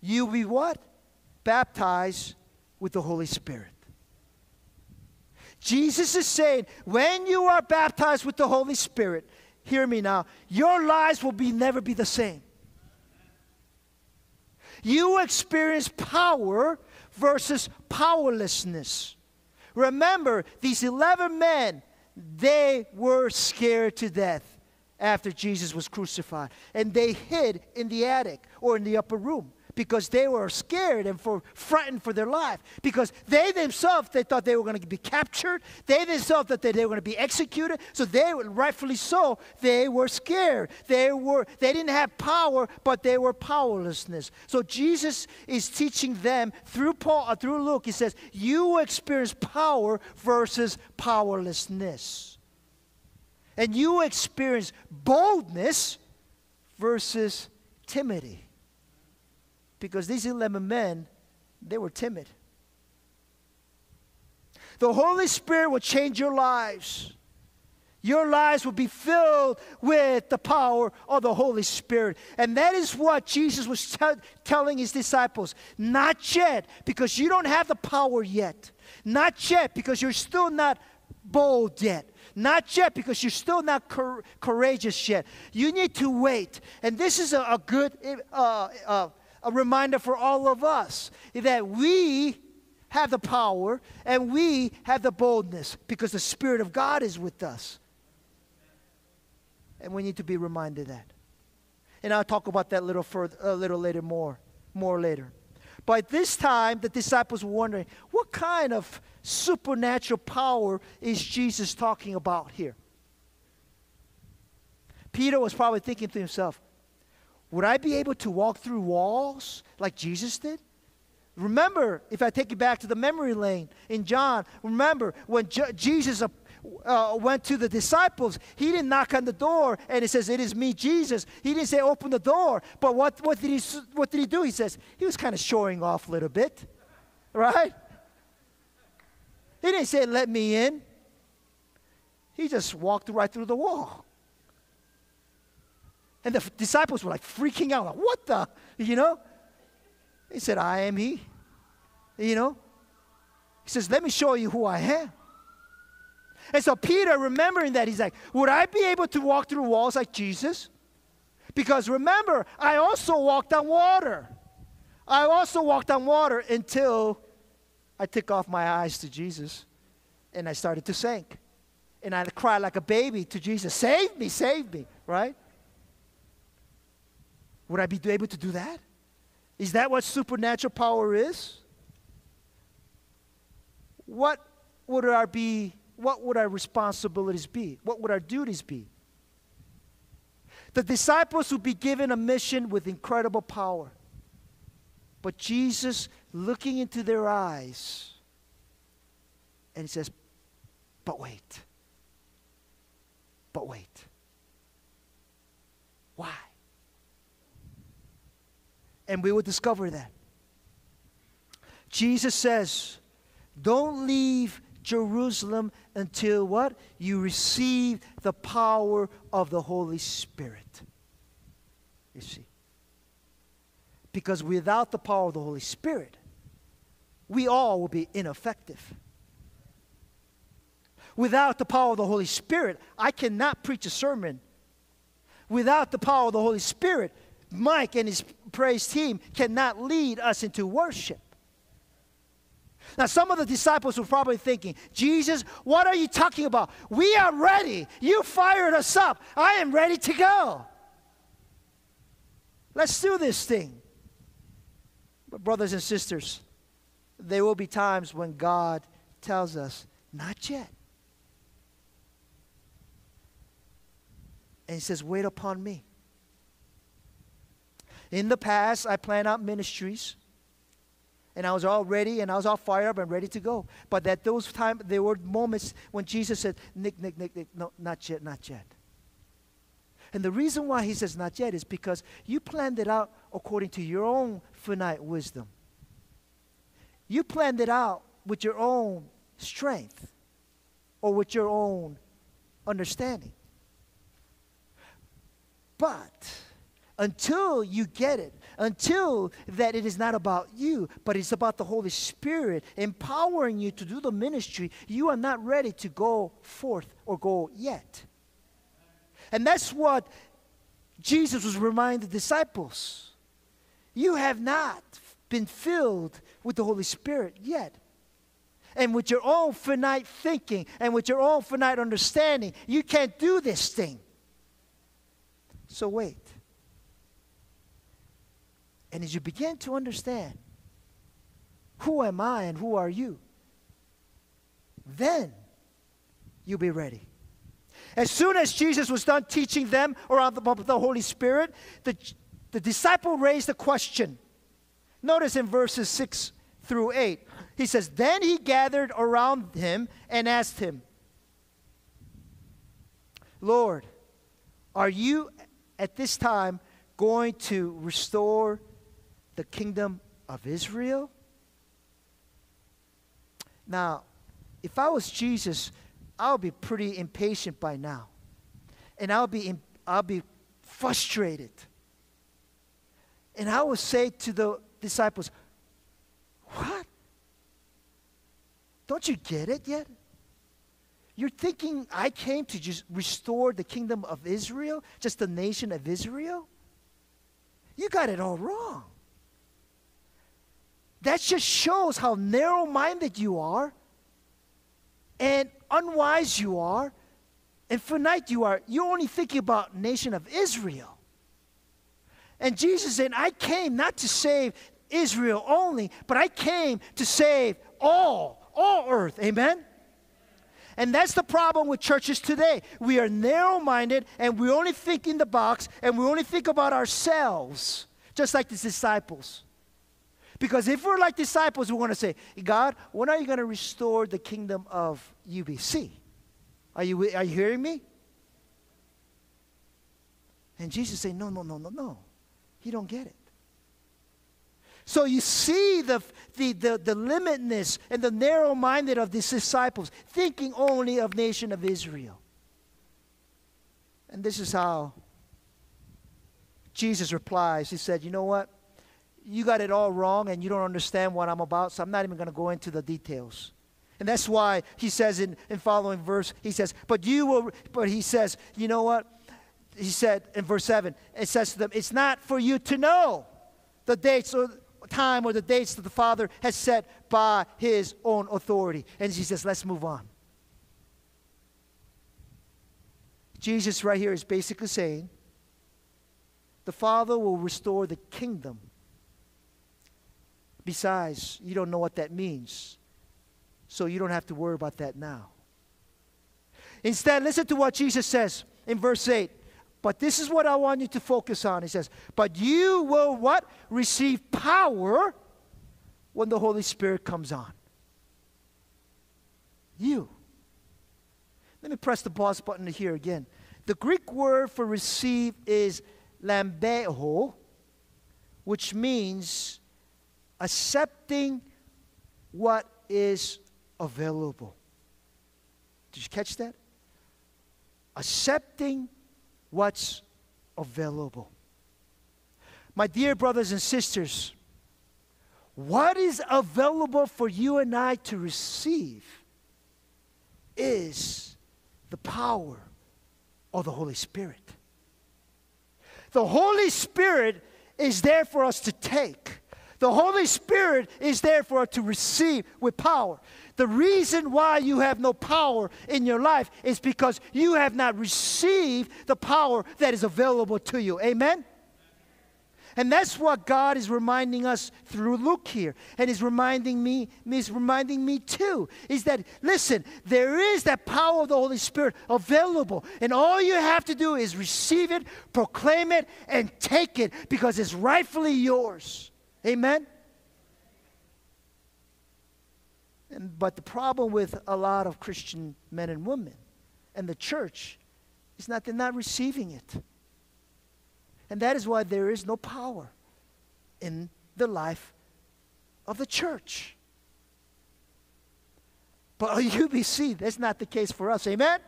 you will be what? Baptized with the Holy Spirit. Jesus is saying, when you are baptized with the Holy Spirit, hear me now, your lives will be never be the same you experience power versus powerlessness. Remember, these 11 men, they were scared to death after Jesus was crucified. And they hid in the attic or in the upper room because they were scared and for frightened for their life. Because they themselves they thought they were going to be captured. They themselves that they were going to be executed. So they rightfully so they were scared. They were they didn't have power but they were powerlessness. So jesus is teaching them through paul uh, through luke. He says you experience power versus powerlessness. And you experience boldness versus timidity because these 11 men, they were timid. The Holy Spirit will change your lives. Your lives will be filled with the power of the Holy Spirit. And that is what Jesus was t- telling his disciples. Not yet, because you don't have the power yet. Not yet, because you're still not bold yet. Not yet, because you're still not cor- courageous yet. You need to wait. And this is a, a good uh, uh, a reminder for all of us that we have the power and we have the boldness because the Spirit of God is with us. And we need to be reminded that. And I'll talk about that a little further, a little later, more, more later. But this time, the disciples were wondering, what kind of supernatural power is Jesus talking about here? Peter was probably thinking to himself, would I be able to walk through walls like Jesus did? Remember, if I take you back to the memory lane in John, remember when Jesus uh, uh, went to the disciples, he didn't knock on the door and he says, It is me, Jesus. He didn't say, Open the door. But what, what, did, he, what did he do? He says, He was kind of showing off a little bit, right? He didn't say, Let me in. He just walked right through the wall. And the disciples were like freaking out, like, what the? You know? He said, I am he. You know? He says, Let me show you who I am. And so Peter, remembering that, he's like, Would I be able to walk through walls like Jesus? Because remember, I also walked on water. I also walked on water until I took off my eyes to Jesus and I started to sink. And I cried like a baby to Jesus, Save me, save me, right? Would I be able to do that? Is that what supernatural power is? What would our be what would our responsibilities be? What would our duties be? The disciples would be given a mission with incredible power. But Jesus, looking into their eyes, and he says, But wait. But wait. Why? And we will discover that. Jesus says, Don't leave Jerusalem until what? You receive the power of the Holy Spirit. You see. Because without the power of the Holy Spirit, we all will be ineffective. Without the power of the Holy Spirit, I cannot preach a sermon. Without the power of the Holy Spirit, Mike and his praise team cannot lead us into worship. Now, some of the disciples were probably thinking, Jesus, what are you talking about? We are ready. You fired us up. I am ready to go. Let's do this thing. But, brothers and sisters, there will be times when God tells us, not yet. And He says, wait upon me. In the past, I planned out ministries and I was all ready and I was all fired up and ready to go. But at those times, there were moments when Jesus said, Nick, Nick, Nick, Nick, no, not yet, not yet. And the reason why he says not yet is because you planned it out according to your own finite wisdom. You planned it out with your own strength or with your own understanding. But until you get it, until that it is not about you, but it's about the Holy Spirit empowering you to do the ministry, you are not ready to go forth or go yet. And that's what Jesus was reminding the disciples. You have not been filled with the Holy Spirit yet. And with your own finite thinking and with your own finite understanding, you can't do this thing. So wait. And as you begin to understand who am I and who are you, then you'll be ready. As soon as Jesus was done teaching them around the, the Holy Spirit, the, the disciple raised a question. Notice in verses 6 through 8. He says, Then he gathered around him and asked him, Lord, are you at this time going to restore the kingdom of Israel? Now, if I was Jesus, I would be pretty impatient by now. And I'll be, in, I'll be frustrated. And I will say to the disciples, What? Don't you get it yet? You're thinking I came to just restore the kingdom of Israel, just the nation of Israel? You got it all wrong. That just shows how narrow minded you are and unwise you are and finite you are. You're only thinking about nation of Israel. And Jesus said, I came not to save Israel only, but I came to save all, all earth. Amen? And that's the problem with churches today. We are narrow minded and we only think in the box and we only think about ourselves, just like the disciples. Because if we're like disciples, we want to say, God, when are you going to restore the kingdom of UBC? Are you, are you hearing me? And Jesus said, No, no, no, no, no. He don't get it. So you see the, the, the, the limitness and the narrow minded of these disciples, thinking only of nation of Israel. And this is how Jesus replies. He said, You know what? You got it all wrong and you don't understand what I'm about, so I'm not even going to go into the details. And that's why he says in, in following verse, he says, but you will, but he says, you know what? He said in verse 7, it says to them, it's not for you to know the dates or time or the dates that the Father has set by his own authority. And he says, let's move on. Jesus, right here, is basically saying, the Father will restore the kingdom. Besides, you don't know what that means. So you don't have to worry about that now. Instead, listen to what Jesus says in verse 8. But this is what I want you to focus on. He says, But you will what? Receive power when the Holy Spirit comes on. You. Let me press the pause button here again. The Greek word for receive is lambeo, which means accepting what is available. Did you catch that? Accepting what's available. My dear brothers and sisters, what is available for you and I to receive is the power of the Holy Spirit. The Holy Spirit is there for us to take. The Holy Spirit is there for us to receive with power. The reason why you have no power in your life is because you have not received the power that is available to you. Amen? And that's what God is reminding us through Luke here. And is reminding me, is reminding me too, is that listen, there is that power of the Holy Spirit available. And all you have to do is receive it, proclaim it, and take it because it's rightfully yours. Amen? And, but the problem with a lot of Christian men and women and the church is that they're not receiving it. And that is why there is no power in the life of the church. But UBC, that's not the case for us. Amen?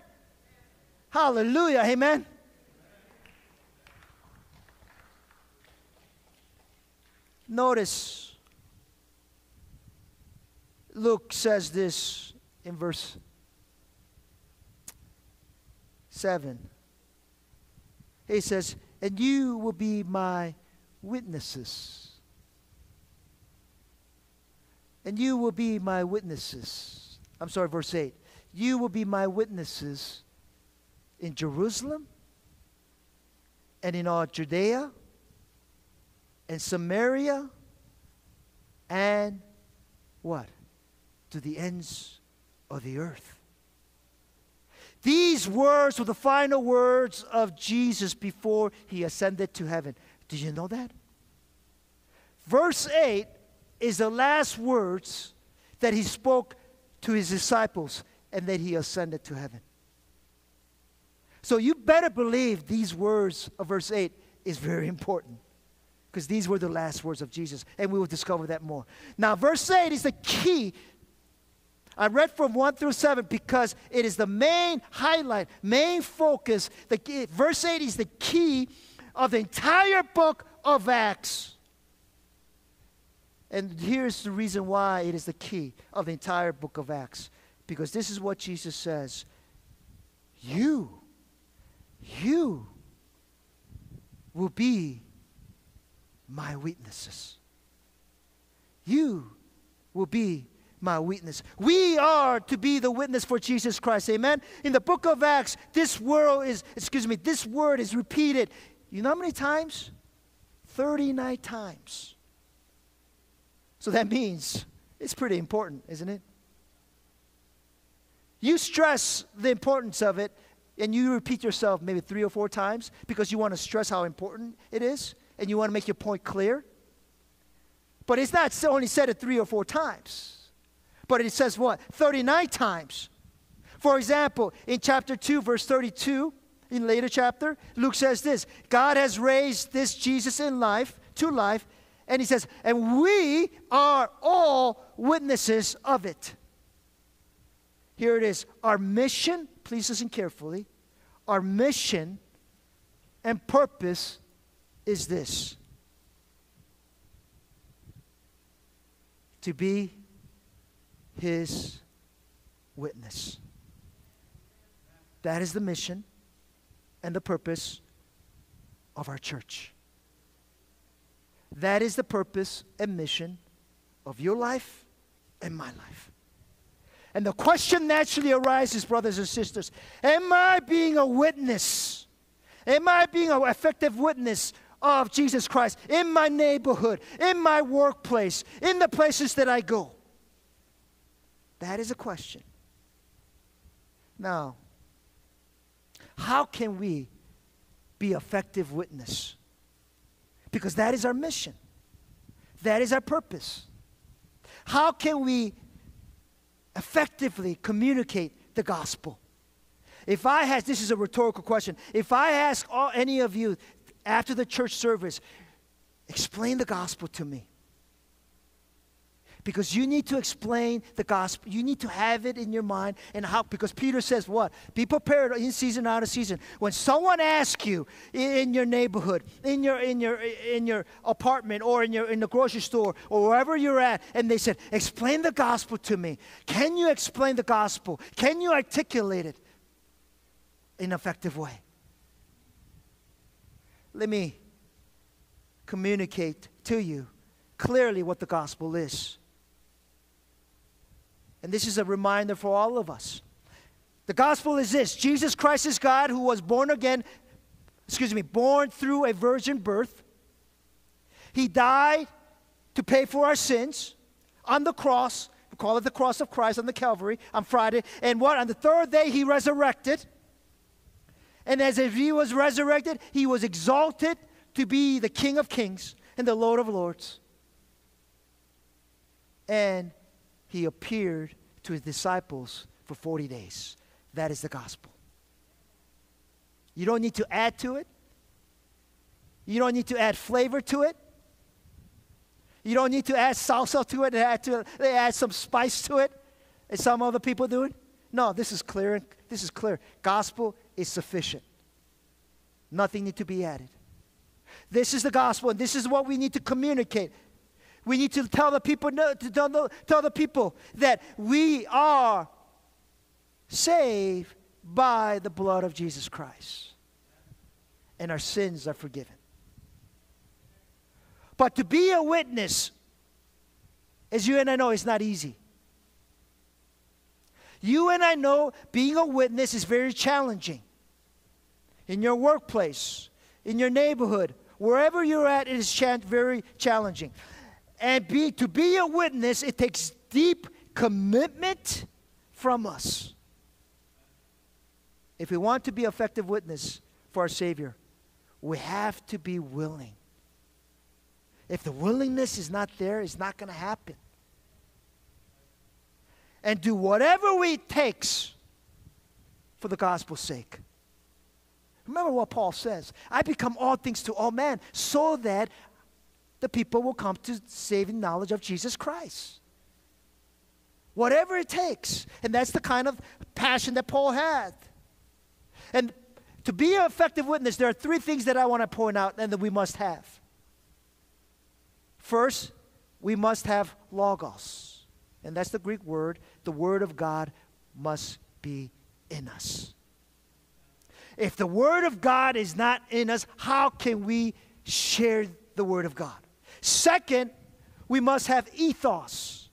Hallelujah. Amen. Notice Luke says this in verse 7. He says, and you will be my witnesses. And you will be my witnesses. I'm sorry, verse 8. You will be my witnesses in Jerusalem and in all Judea and Samaria and what? To the ends of the earth. These words were the final words of Jesus before he ascended to heaven. Did you know that? Verse 8 is the last words that he spoke to his disciples and that he ascended to heaven. So you better believe these words of verse 8 is very important because these were the last words of Jesus, and we will discover that more. Now, verse 8 is the key I read from 1 through 7 because it is the main highlight, main focus. The, verse 8 is the key of the entire book of Acts. And here's the reason why it is the key of the entire book of Acts. Because this is what Jesus says You, you will be my witnesses. You will be my witness. We are to be the witness for Jesus Christ. Amen. In the book of Acts, this word is, excuse me, this word is repeated. You know how many times? 39 times. So that means it's pretty important, isn't it? You stress the importance of it and you repeat yourself maybe three or four times because you want to stress how important it is and you want to make your point clear. But it's not only said it three or four times. But it says what? 39 times. For example, in chapter 2, verse 32, in later chapter, Luke says this God has raised this Jesus in life, to life, and he says, and we are all witnesses of it. Here it is. Our mission, please listen carefully. Our mission and purpose is this to be his witness. That is the mission and the purpose of our church. That is the purpose and mission of your life and my life. And the question naturally arises, brothers and sisters Am I being a witness? Am I being an effective witness of Jesus Christ in my neighborhood, in my workplace, in the places that I go? That is a question. Now, how can we be effective witness? Because that is our mission. That is our purpose. How can we effectively communicate the gospel? If I ask, this is a rhetorical question. If I ask all, any of you after the church service, explain the gospel to me because you need to explain the gospel. You need to have it in your mind and how, because Peter says what? Be prepared in season, out of season. When someone asks you in your neighborhood, in your, in your, in your apartment or in, your, in the grocery store or wherever you're at, and they said, explain the gospel to me. Can you explain the gospel? Can you articulate it in an effective way? Let me communicate to you clearly what the gospel is. And this is a reminder for all of us. The gospel is this Jesus Christ is God who was born again, excuse me, born through a virgin birth. He died to pay for our sins on the cross. We call it the cross of Christ on the Calvary on Friday. And what? On the third day, he resurrected. And as if he was resurrected, he was exalted to be the King of kings and the Lord of lords. And he appeared to his disciples for 40 days. That is the gospel. You don't need to add to it. You don't need to add flavor to it. You don't need to add salsa to it and add, to, add some spice to it, as some other people do it. No, this is clear. This is clear. Gospel is sufficient. Nothing need to be added. This is the gospel, and this is what we need to communicate. We need to tell the people to tell the, tell the people that we are saved by the blood of Jesus Christ. And our sins are forgiven. But to be a witness, as you and I know, is not easy. You and I know being a witness is very challenging. In your workplace, in your neighborhood, wherever you're at, it is very challenging. And be, to be a witness, it takes deep commitment from us. If we want to be effective witness for our Savior, we have to be willing. If the willingness is not there, it's not going to happen. And do whatever it takes for the gospel's sake. Remember what Paul says I become all things to all men so that the people will come to saving knowledge of Jesus Christ. Whatever it takes. And that's the kind of passion that Paul had. And to be an effective witness, there are three things that I want to point out and that we must have. First, we must have logos. And that's the Greek word. The word of God must be in us. If the word of God is not in us, how can we share the word of God? Second, we must have ethos,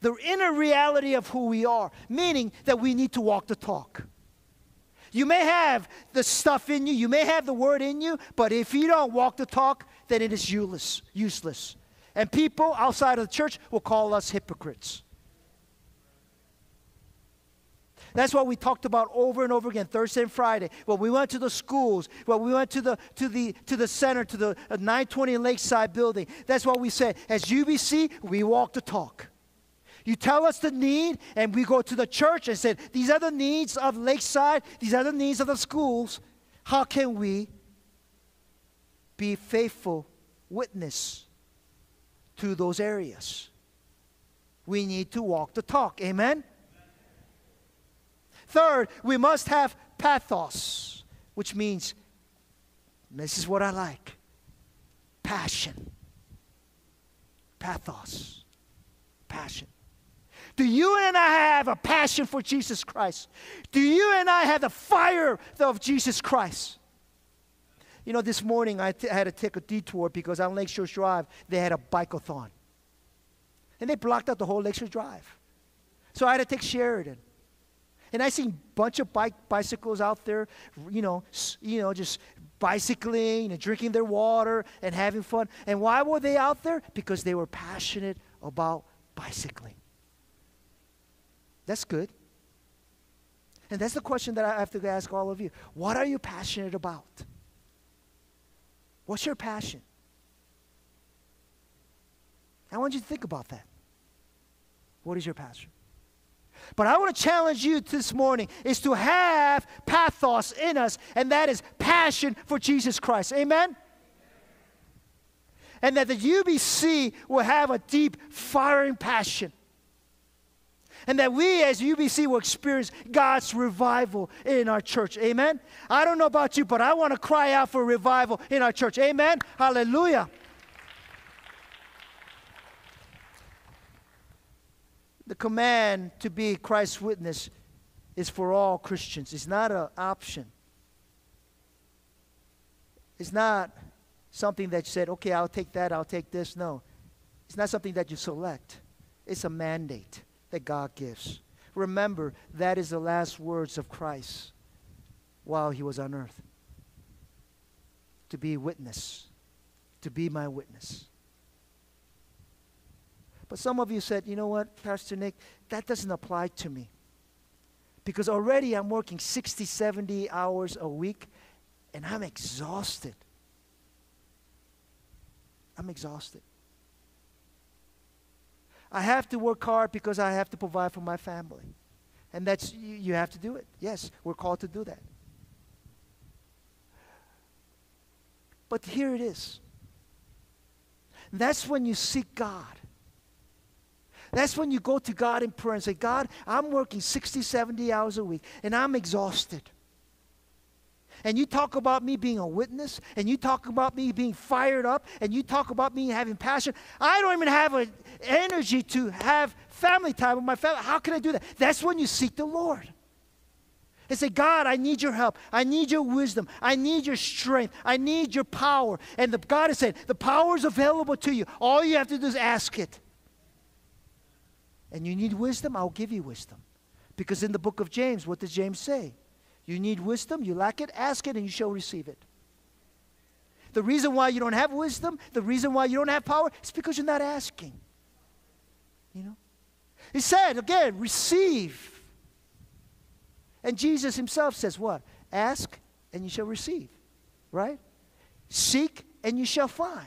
the inner reality of who we are, meaning that we need to walk the talk. You may have the stuff in you, you may have the word in you, but if you don't walk the talk, then it is useless. useless. And people outside of the church will call us hypocrites. That's what we talked about over and over again, Thursday and Friday. When we went to the schools, when we went to the to the to the center, to the uh, 920 Lakeside building. That's what we said. As UBC, we walk the talk. You tell us the need, and we go to the church and said, These are the needs of Lakeside, these are the needs of the schools. How can we be faithful witness to those areas? We need to walk the talk. Amen? Third, we must have pathos, which means, this is what I like passion. Pathos. passion? Do you and I have a passion for Jesus Christ? Do you and I have the fire of Jesus Christ? You know, this morning I t- had to take a detour because on Lakeshore Drive they had a bikeathon. And they blocked out the whole Lakeshore Drive. So I had to take Sheridan. And I seen a bunch of bike bicycles out there, you know, you know, just bicycling and drinking their water and having fun. And why were they out there? Because they were passionate about bicycling. That's good. And that's the question that I have to ask all of you. What are you passionate about? What's your passion? I want you to think about that. What is your passion? But I want to challenge you this morning is to have pathos in us, and that is passion for Jesus Christ. Amen? And that the UBC will have a deep, firing passion. And that we as UBC will experience God's revival in our church. Amen? I don't know about you, but I want to cry out for revival in our church. Amen? Hallelujah. The command to be Christ's witness is for all Christians. It's not an option. It's not something that you said, okay, I'll take that, I'll take this. No. It's not something that you select. It's a mandate that God gives. Remember, that is the last words of Christ while he was on earth. To be witness, to be my witness. But some of you said, you know what, Pastor Nick, that doesn't apply to me. Because already I'm working 60, 70 hours a week and I'm exhausted. I'm exhausted. I have to work hard because I have to provide for my family. And that's, you, you have to do it. Yes, we're called to do that. But here it is. That's when you seek God. That's when you go to God in prayer and say, God, I'm working 60, 70 hours a week and I'm exhausted. And you talk about me being a witness, and you talk about me being fired up, and you talk about me having passion. I don't even have a, energy to have family time with my family. How can I do that? That's when you seek the Lord. And say, God, I need your help. I need your wisdom. I need your strength. I need your power. And the, God is saying, the power is available to you. All you have to do is ask it and you need wisdom, I'll give you wisdom. Because in the book of James, what does James say? You need wisdom, you lack it, ask it, and you shall receive it. The reason why you don't have wisdom, the reason why you don't have power, is because you're not asking. You know? He said, again, receive. And Jesus himself says, what? Ask and you shall receive. Right? Seek and you shall find.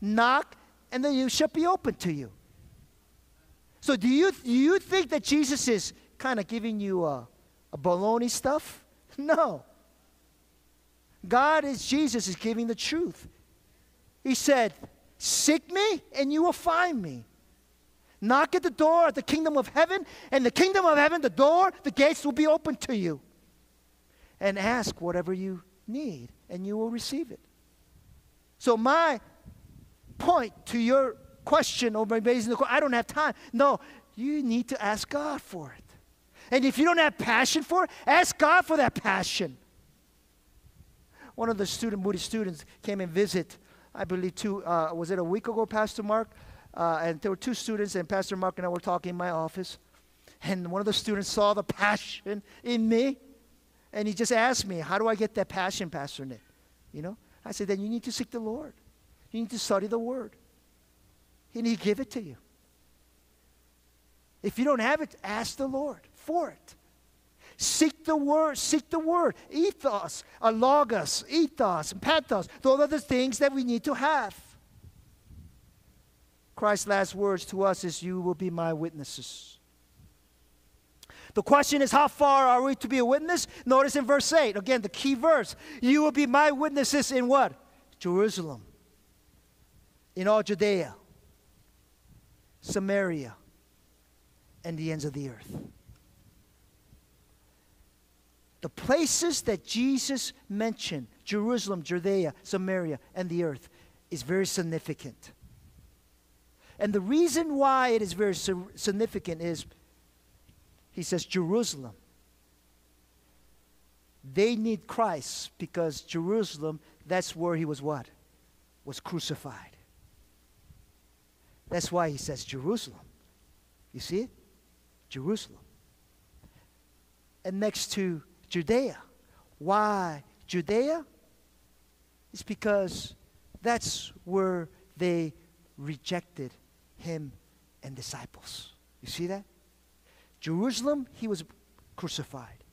Knock and then you shall be open to you. So do you, do you think that Jesus is kind of giving you a, a baloney stuff? No. God is, Jesus is giving the truth. He said, Seek me and you will find me. Knock at the door of the kingdom of heaven, and the kingdom of heaven, the door, the gates will be open to you. And ask whatever you need, and you will receive it. So, my point to your question or raising the question. I don't have time. No, you need to ask God for it. And if you don't have passion for it, ask God for that passion. One of the student, Moody students came and visit, I believe, two, uh, was it a week ago, Pastor Mark? Uh, and there were two students, and Pastor Mark and I were talking in my office. And one of the students saw the passion in me. And he just asked me, How do I get that passion, Pastor Nick? You know? I said, Then you need to seek the Lord. You need to study the Word and He give it to you. If you don't have it, ask the Lord for it. Seek the word, seek the word. Ethos, a logos, ethos, and pathos. Those are the things that we need to have. Christ's last words to us is, You will be my witnesses. The question is, how far are we to be a witness? Notice in verse 8, again, the key verse. You will be my witnesses in what? Jerusalem, in all Judea, Samaria, and the ends of the earth. The places that Jesus mentioned, Jerusalem, Judea, Samaria, and the earth, is very significant. And the reason why it is very significant is he says, Jerusalem. They need Christ because Jerusalem, that's where he was what? Was crucified. That's why he says Jerusalem. You see it? Jerusalem. And next to Judea. Why Judea? It's because that's where they rejected him and disciples. You see that? Jerusalem, he was crucified.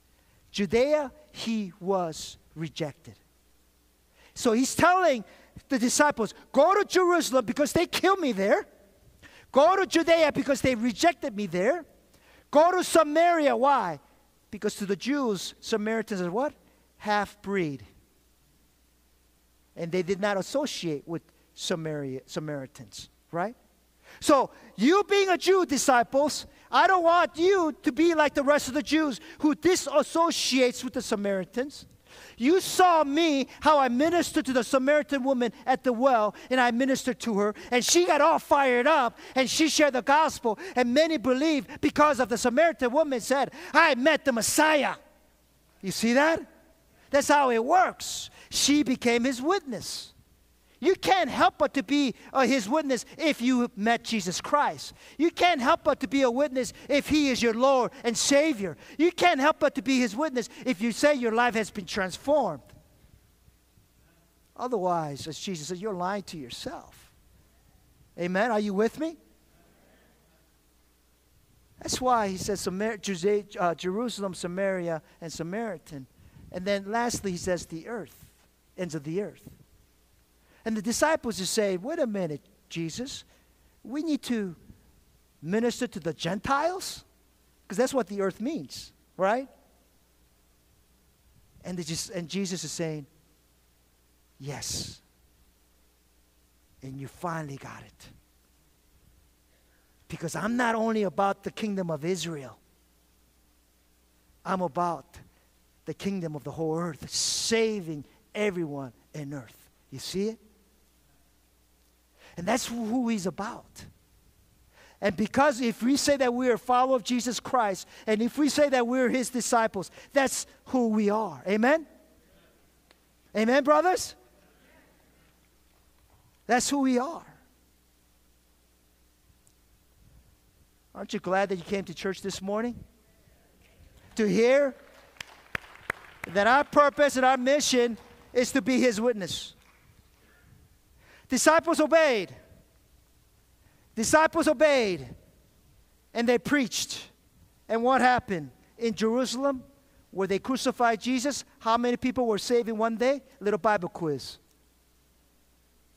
Judea, he was rejected. So he's telling the disciples, go to Jerusalem because they killed me there. Go to Judea because they rejected me there. Go to Samaria. Why? Because to the Jews, Samaritans are what? Half breed. And they did not associate with Samaria, Samaritans, right? So, you being a Jew, disciples, I don't want you to be like the rest of the Jews who disassociates with the Samaritans. You saw me, how I ministered to the Samaritan woman at the well, and I ministered to her, and she got all fired up, and she shared the gospel, and many believed because of the Samaritan woman said, I met the Messiah. You see that? That's how it works. She became his witness. You can't help but to be uh, his witness if you met Jesus Christ. You can't help but to be a witness if he is your Lord and Savior. You can't help but to be his witness if you say your life has been transformed. Otherwise, as Jesus said, you're lying to yourself. Amen? Are you with me? That's why he says Samar- uh, Jerusalem, Samaria, and Samaritan. And then lastly, he says the earth, ends of the earth. And the disciples are saying, wait a minute, Jesus, we need to minister to the Gentiles? Because that's what the earth means, right? And, just, and Jesus is saying, yes. And you finally got it. Because I'm not only about the kingdom of Israel, I'm about the kingdom of the whole earth, saving everyone in earth. You see it? And that's who he's about. And because if we say that we're a follower of Jesus Christ, and if we say that we're his disciples, that's who we are. Amen? Amen, brothers? That's who we are. Aren't you glad that you came to church this morning? To hear that our purpose and our mission is to be his witness. Disciples obeyed. Disciples obeyed. And they preached. And what happened? In Jerusalem, where they crucified Jesus, how many people were saved in one day? Little Bible quiz.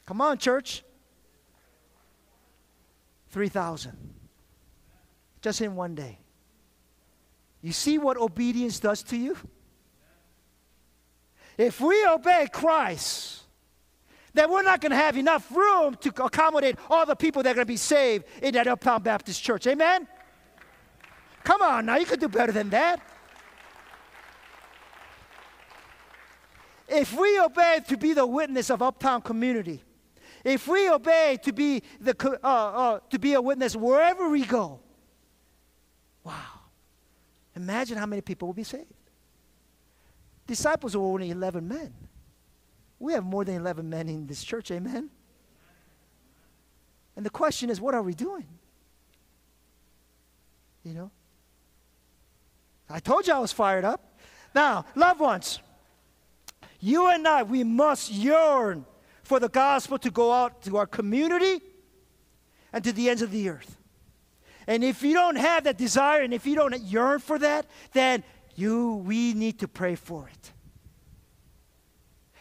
Come on, church. 3,000. Just in one day. You see what obedience does to you? If we obey Christ, that we're not going to have enough room to accommodate all the people that are going to be saved in that Uptown Baptist Church. Amen? Come on now, you could do better than that. If we obey to be the witness of Uptown community, if we obey to be, the, uh, uh, to be a witness wherever we go, wow. Imagine how many people will be saved. Disciples were only 11 men. We have more than 11 men in this church, amen? And the question is, what are we doing? You know? I told you I was fired up. Now, loved ones, you and I, we must yearn for the gospel to go out to our community and to the ends of the earth. And if you don't have that desire and if you don't yearn for that, then you we need to pray for it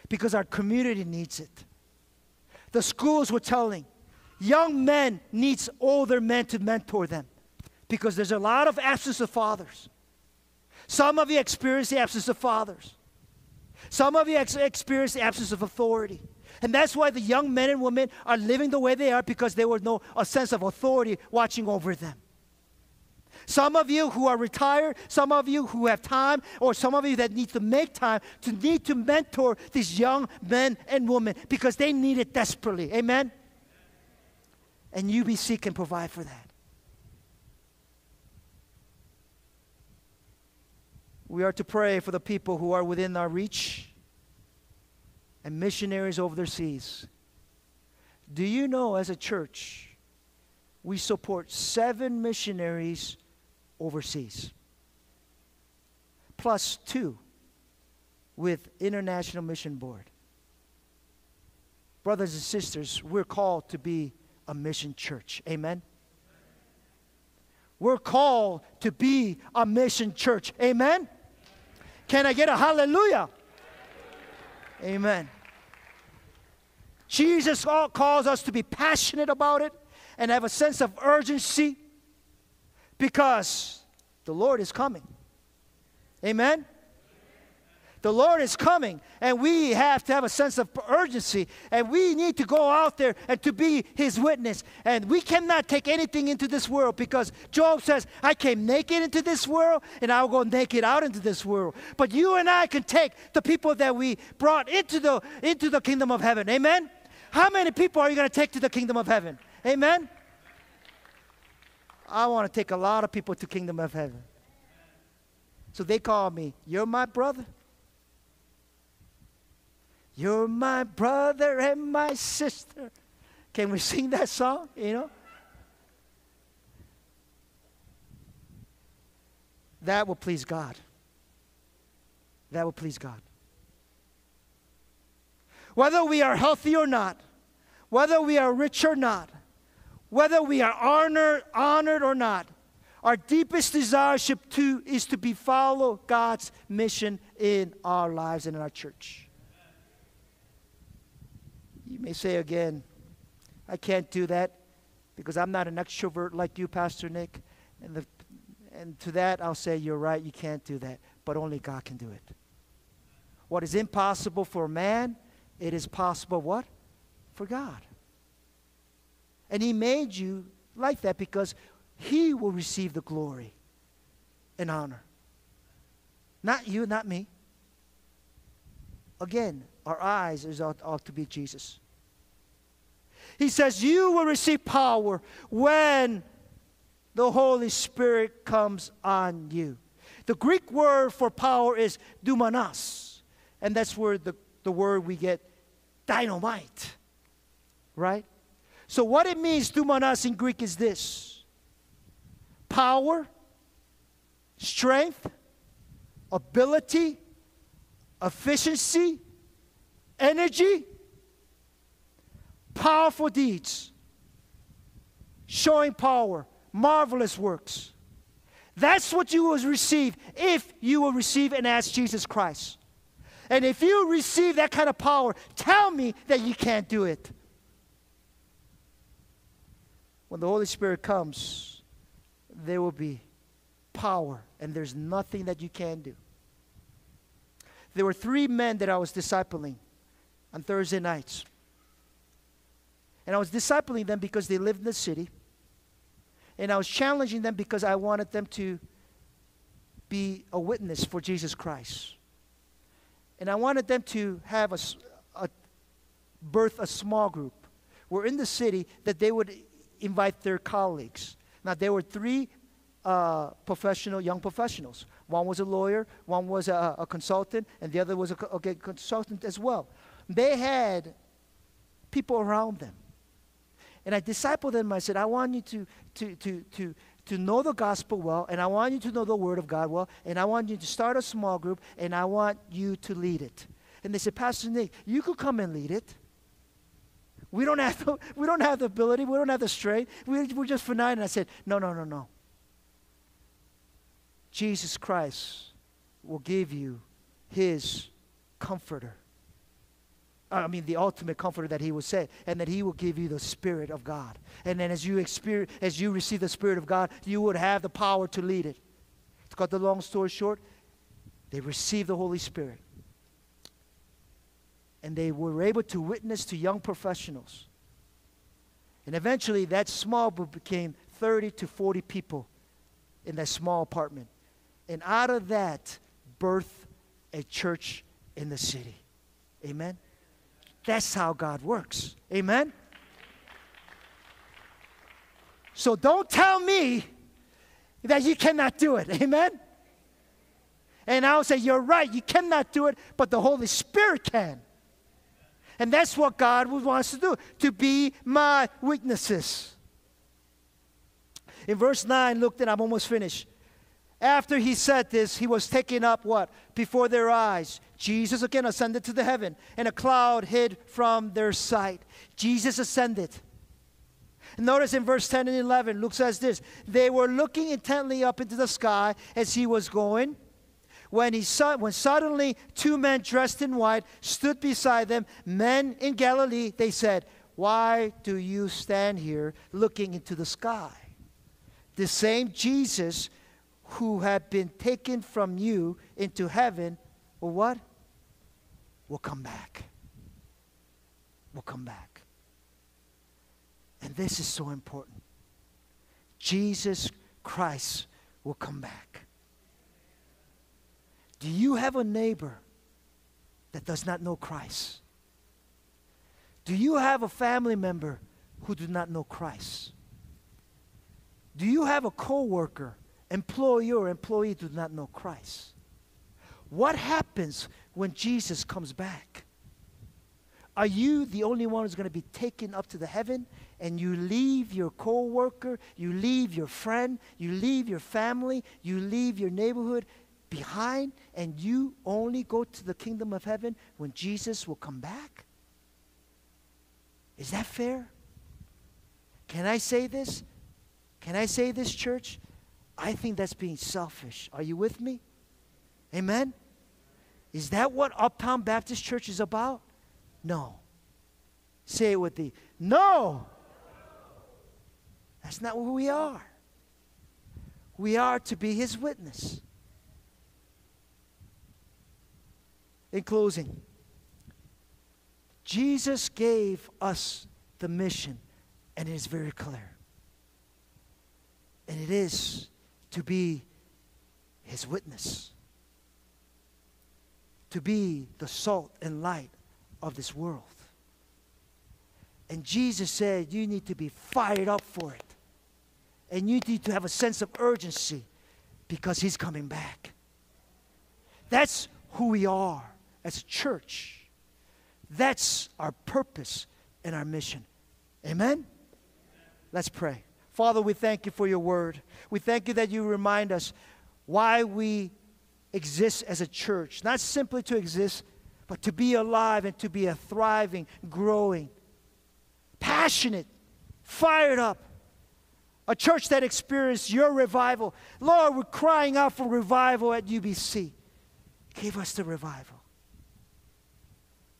because our community needs it. The schools were telling young men needs older men to mentor them because there's a lot of absence of fathers. Some of you experience the absence of fathers. Some of you ex- experience the absence of authority. And that's why the young men and women are living the way they are because there was no a sense of authority watching over them. Some of you who are retired, some of you who have time, or some of you that need to make time to need to mentor these young men and women because they need it desperately. Amen? And UBC can provide for that. We are to pray for the people who are within our reach and missionaries over their seas. Do you know, as a church, we support seven missionaries overseas, plus two with International Mission Board. Brothers and sisters, we're called to be a mission church. Amen. We're called to be a mission church. Amen. Can I get a hallelujah? Amen. Jesus calls us to be passionate about it and have a sense of urgency because the Lord is coming. Amen. The Lord is coming, and we have to have a sense of urgency, and we need to go out there and to be His witness. And we cannot take anything into this world because Job says, I came naked into this world, and I'll go naked out into this world. But you and I can take the people that we brought into the, into the kingdom of heaven. Amen? How many people are you going to take to the kingdom of heaven? Amen? I want to take a lot of people to kingdom of heaven. So they call me, You're my brother. You're my brother and my sister. Can we sing that song? You know? That will please God. That will please God. Whether we are healthy or not, whether we are rich or not, whether we are honored, honored or not, our deepest desire to, is to be follow God's mission in our lives and in our church. You may say again, I can't do that because I'm not an extrovert like you, Pastor Nick. And, the, and to that, I'll say, You're right, you can't do that. But only God can do it. What is impossible for man, it is possible what? For God. And He made you like that because He will receive the glory and honor. Not you, not me. Again, our eyes is ought, ought to be Jesus. He says, You will receive power when the Holy Spirit comes on you. The Greek word for power is dunamis, and that's where the, the word we get dynamite, right? So, what it means, dunamis in Greek, is this power, strength, ability, efficiency, energy, powerful deeds, showing power, marvelous works. That's what you will receive if you will receive and ask Jesus Christ. And if you receive that kind of power, tell me that you can't do it. When the Holy Spirit comes, there will be power, and there's nothing that you can do. There were three men that I was discipling on Thursday nights. And I was discipling them because they lived in the city. And I was challenging them because I wanted them to be a witness for Jesus Christ. And I wanted them to have a, a birth a small group. We're in the city that they would invite their colleagues. Now, there were three uh, professional, young professionals. One was a lawyer, one was a, a consultant, and the other was a, a consultant as well. They had people around them. And I discipled them. I said, I want you to, to, to, to, to know the gospel well, and I want you to know the word of God well, and I want you to start a small group, and I want you to lead it. And they said, Pastor Nick, you could come and lead it. We don't have the, we don't have the ability, we don't have the strength. We, we're just finite. And I said, No, no, no, no. Jesus Christ will give you his comforter. I mean, the ultimate comforter that he will say, and that he will give you the Spirit of God. And then as you experience, as you receive the Spirit of God, you would have the power to lead it. To cut the long story short, they received the Holy Spirit. And they were able to witness to young professionals. And eventually, that small group became 30 to 40 people in that small apartment. And out of that, birthed a church in the city. Amen? That's how God works. Amen? So don't tell me that you cannot do it. Amen? And I'll say, You're right, you cannot do it, but the Holy Spirit can. And that's what God wants to do, to be my witnesses. In verse 9, look, and I'm almost finished. After he said this, he was taken up what? Before their eyes. Jesus again ascended to the heaven, and a cloud hid from their sight. Jesus ascended. Notice in verse 10 and 11, Luke says this They were looking intently up into the sky as he was going. When, he saw, when suddenly two men dressed in white stood beside them, men in Galilee, they said, Why do you stand here looking into the sky? The same Jesus who had been taken from you into heaven will what? Will come back. Will come back. And this is so important. Jesus Christ will come back. Do you have a neighbor that does not know Christ? Do you have a family member who do not know Christ? Do you have a coworker, employee or employee do not know Christ? What happens when Jesus comes back? Are you the only one who's going to be taken up to the heaven and you leave your coworker, you leave your friend, you leave your family, you leave your neighborhood behind and you only go to the kingdom of heaven when Jesus will come back? Is that fair? Can I say this? Can I say this, church? I think that's being selfish. Are you with me? Amen? Is that what Uptown Baptist Church is about? No. Say it with me. No. That's not who we are. We are to be his witness. In closing, Jesus gave us the mission, and it is very clear. And it is to be his witness, to be the salt and light of this world. And Jesus said, You need to be fired up for it. And you need to have a sense of urgency because He's coming back. That's who we are as a church. That's our purpose and our mission. Amen? Let's pray. Father, we thank you for your word. We thank you that you remind us why we exist as a church. Not simply to exist, but to be alive and to be a thriving, growing, passionate, fired up. A church that experienced your revival. Lord, we're crying out for revival at UBC. Give us the revival.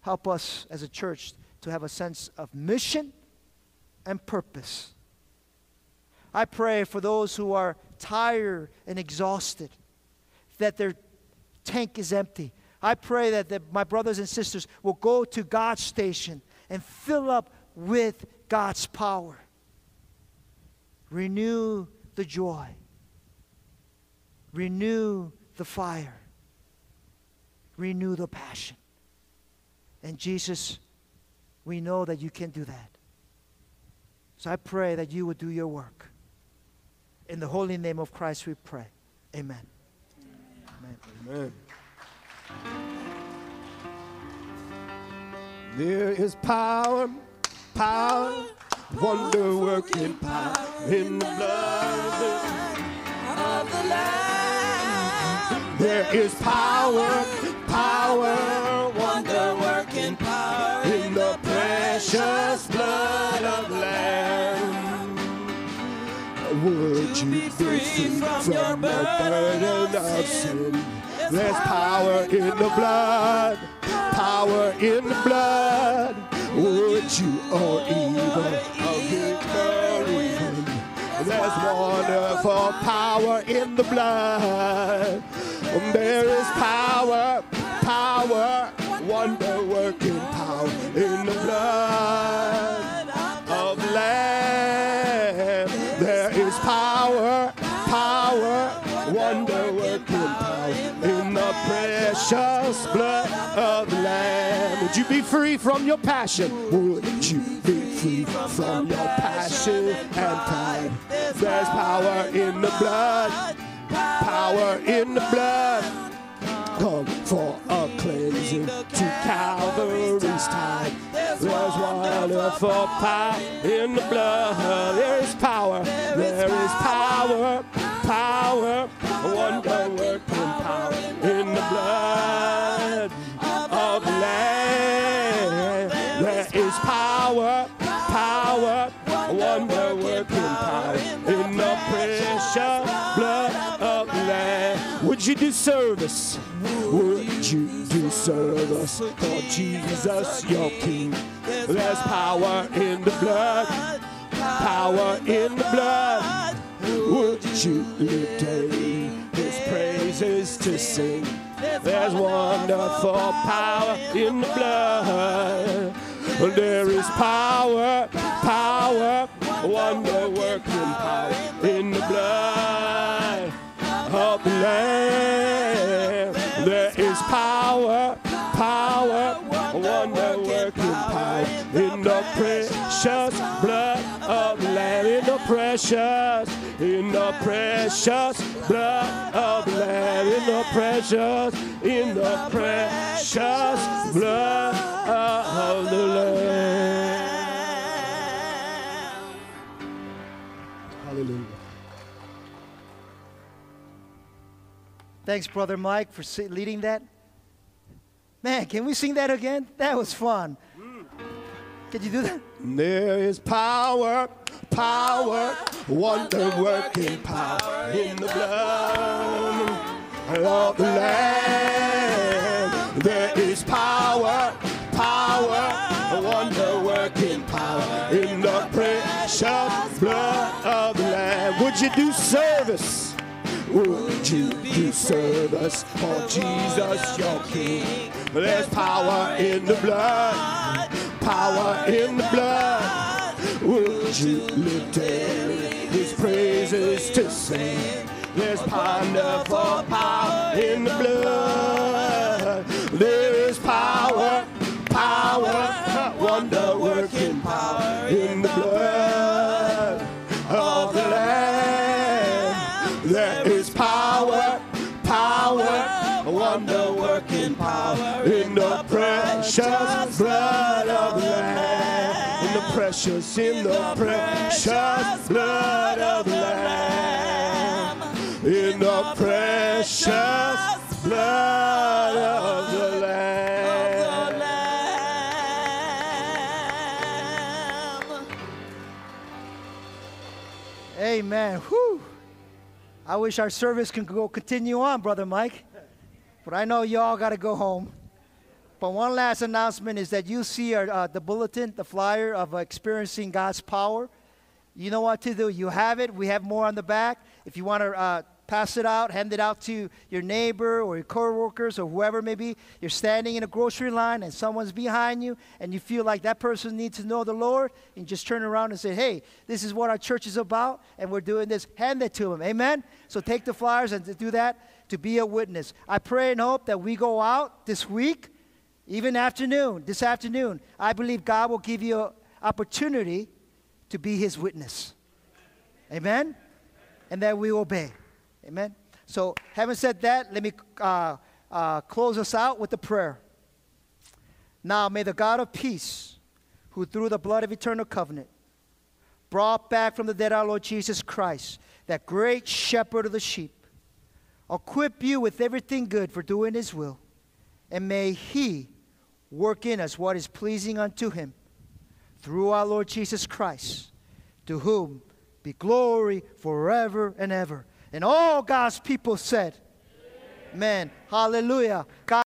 Help us as a church to have a sense of mission and purpose. I pray for those who are tired and exhausted, that their tank is empty. I pray that my brothers and sisters will go to God's station and fill up with God's power. Renew the joy, renew the fire, renew the passion. And Jesus, we know that you can do that. So I pray that you would do your work. In the holy name of Christ we pray. Amen. Amen. Amen. There is power, power, wonder working power in the blood of the Lamb. There is power, power, precious blood of Lamb. Would you be free from your burden of sin? There's power in the blood, power in the blood. Would you or evil victory? There's wonderful power in the blood. There is power, power, wonder precious blood of the Lamb. Would you be free from your passion? Would you be free from your passion and pride? There's power in the blood, power in the blood. Come for a cleansing to Calvary's tide. There's wonderful power in the blood. There is power. There is power, power, wonder working service? Would you do service for Jesus, your King? There's power in the blood, power in the blood. Would you live daily His praises to sing? There's wonderful power in the blood. There is power, power, wonder working power in the blood the There is power, power, wonder working power in the precious blood of Lamb. In the precious, in the precious blood of Lamb. In the precious, in the precious blood of the Lamb. Thanks, Brother Mike, for leading that. Man, can we sing that again? That was fun. Could you do that? There is power, power, wonder working power in the blood of the Lamb. There is power, power, wonder working power in the precious blood of the Lamb. Would you do service? Would you do service for oh, Jesus, your King? There's power in the blood, power in the blood. Would you live daily His praises to sing? There's wonderful power in the blood. There precious blood of the Lamb. In the precious, in the precious blood of the Lamb. In the precious blood of the Lamb. Amen. Whew. I wish our service can go continue on, Brother Mike. But I know y'all got to go home. But one last announcement is that you see our, uh, the bulletin, the flyer of uh, experiencing God's power. You know what to do. You have it. We have more on the back. If you want to uh, pass it out, hand it out to your neighbor or your coworkers or whoever may be. You're standing in a grocery line and someone's behind you and you feel like that person needs to know the Lord and just turn around and say, hey, this is what our church is about and we're doing this. Hand it to them. Amen? So take the flyers and do that to be a witness. I pray and hope that we go out this week, even afternoon, this afternoon. I believe God will give you an opportunity to be his witness. Amen? And that we obey. Amen. So, having said that, let me uh, uh, close us out with a prayer. Now, may the God of peace, who through the blood of eternal covenant brought back from the dead our Lord Jesus Christ, that great shepherd of the sheep, equip you with everything good for doing his will, and may he work in us what is pleasing unto him through our Lord Jesus Christ, to whom be glory forever and ever. And all God's people said, Amen. Hallelujah. God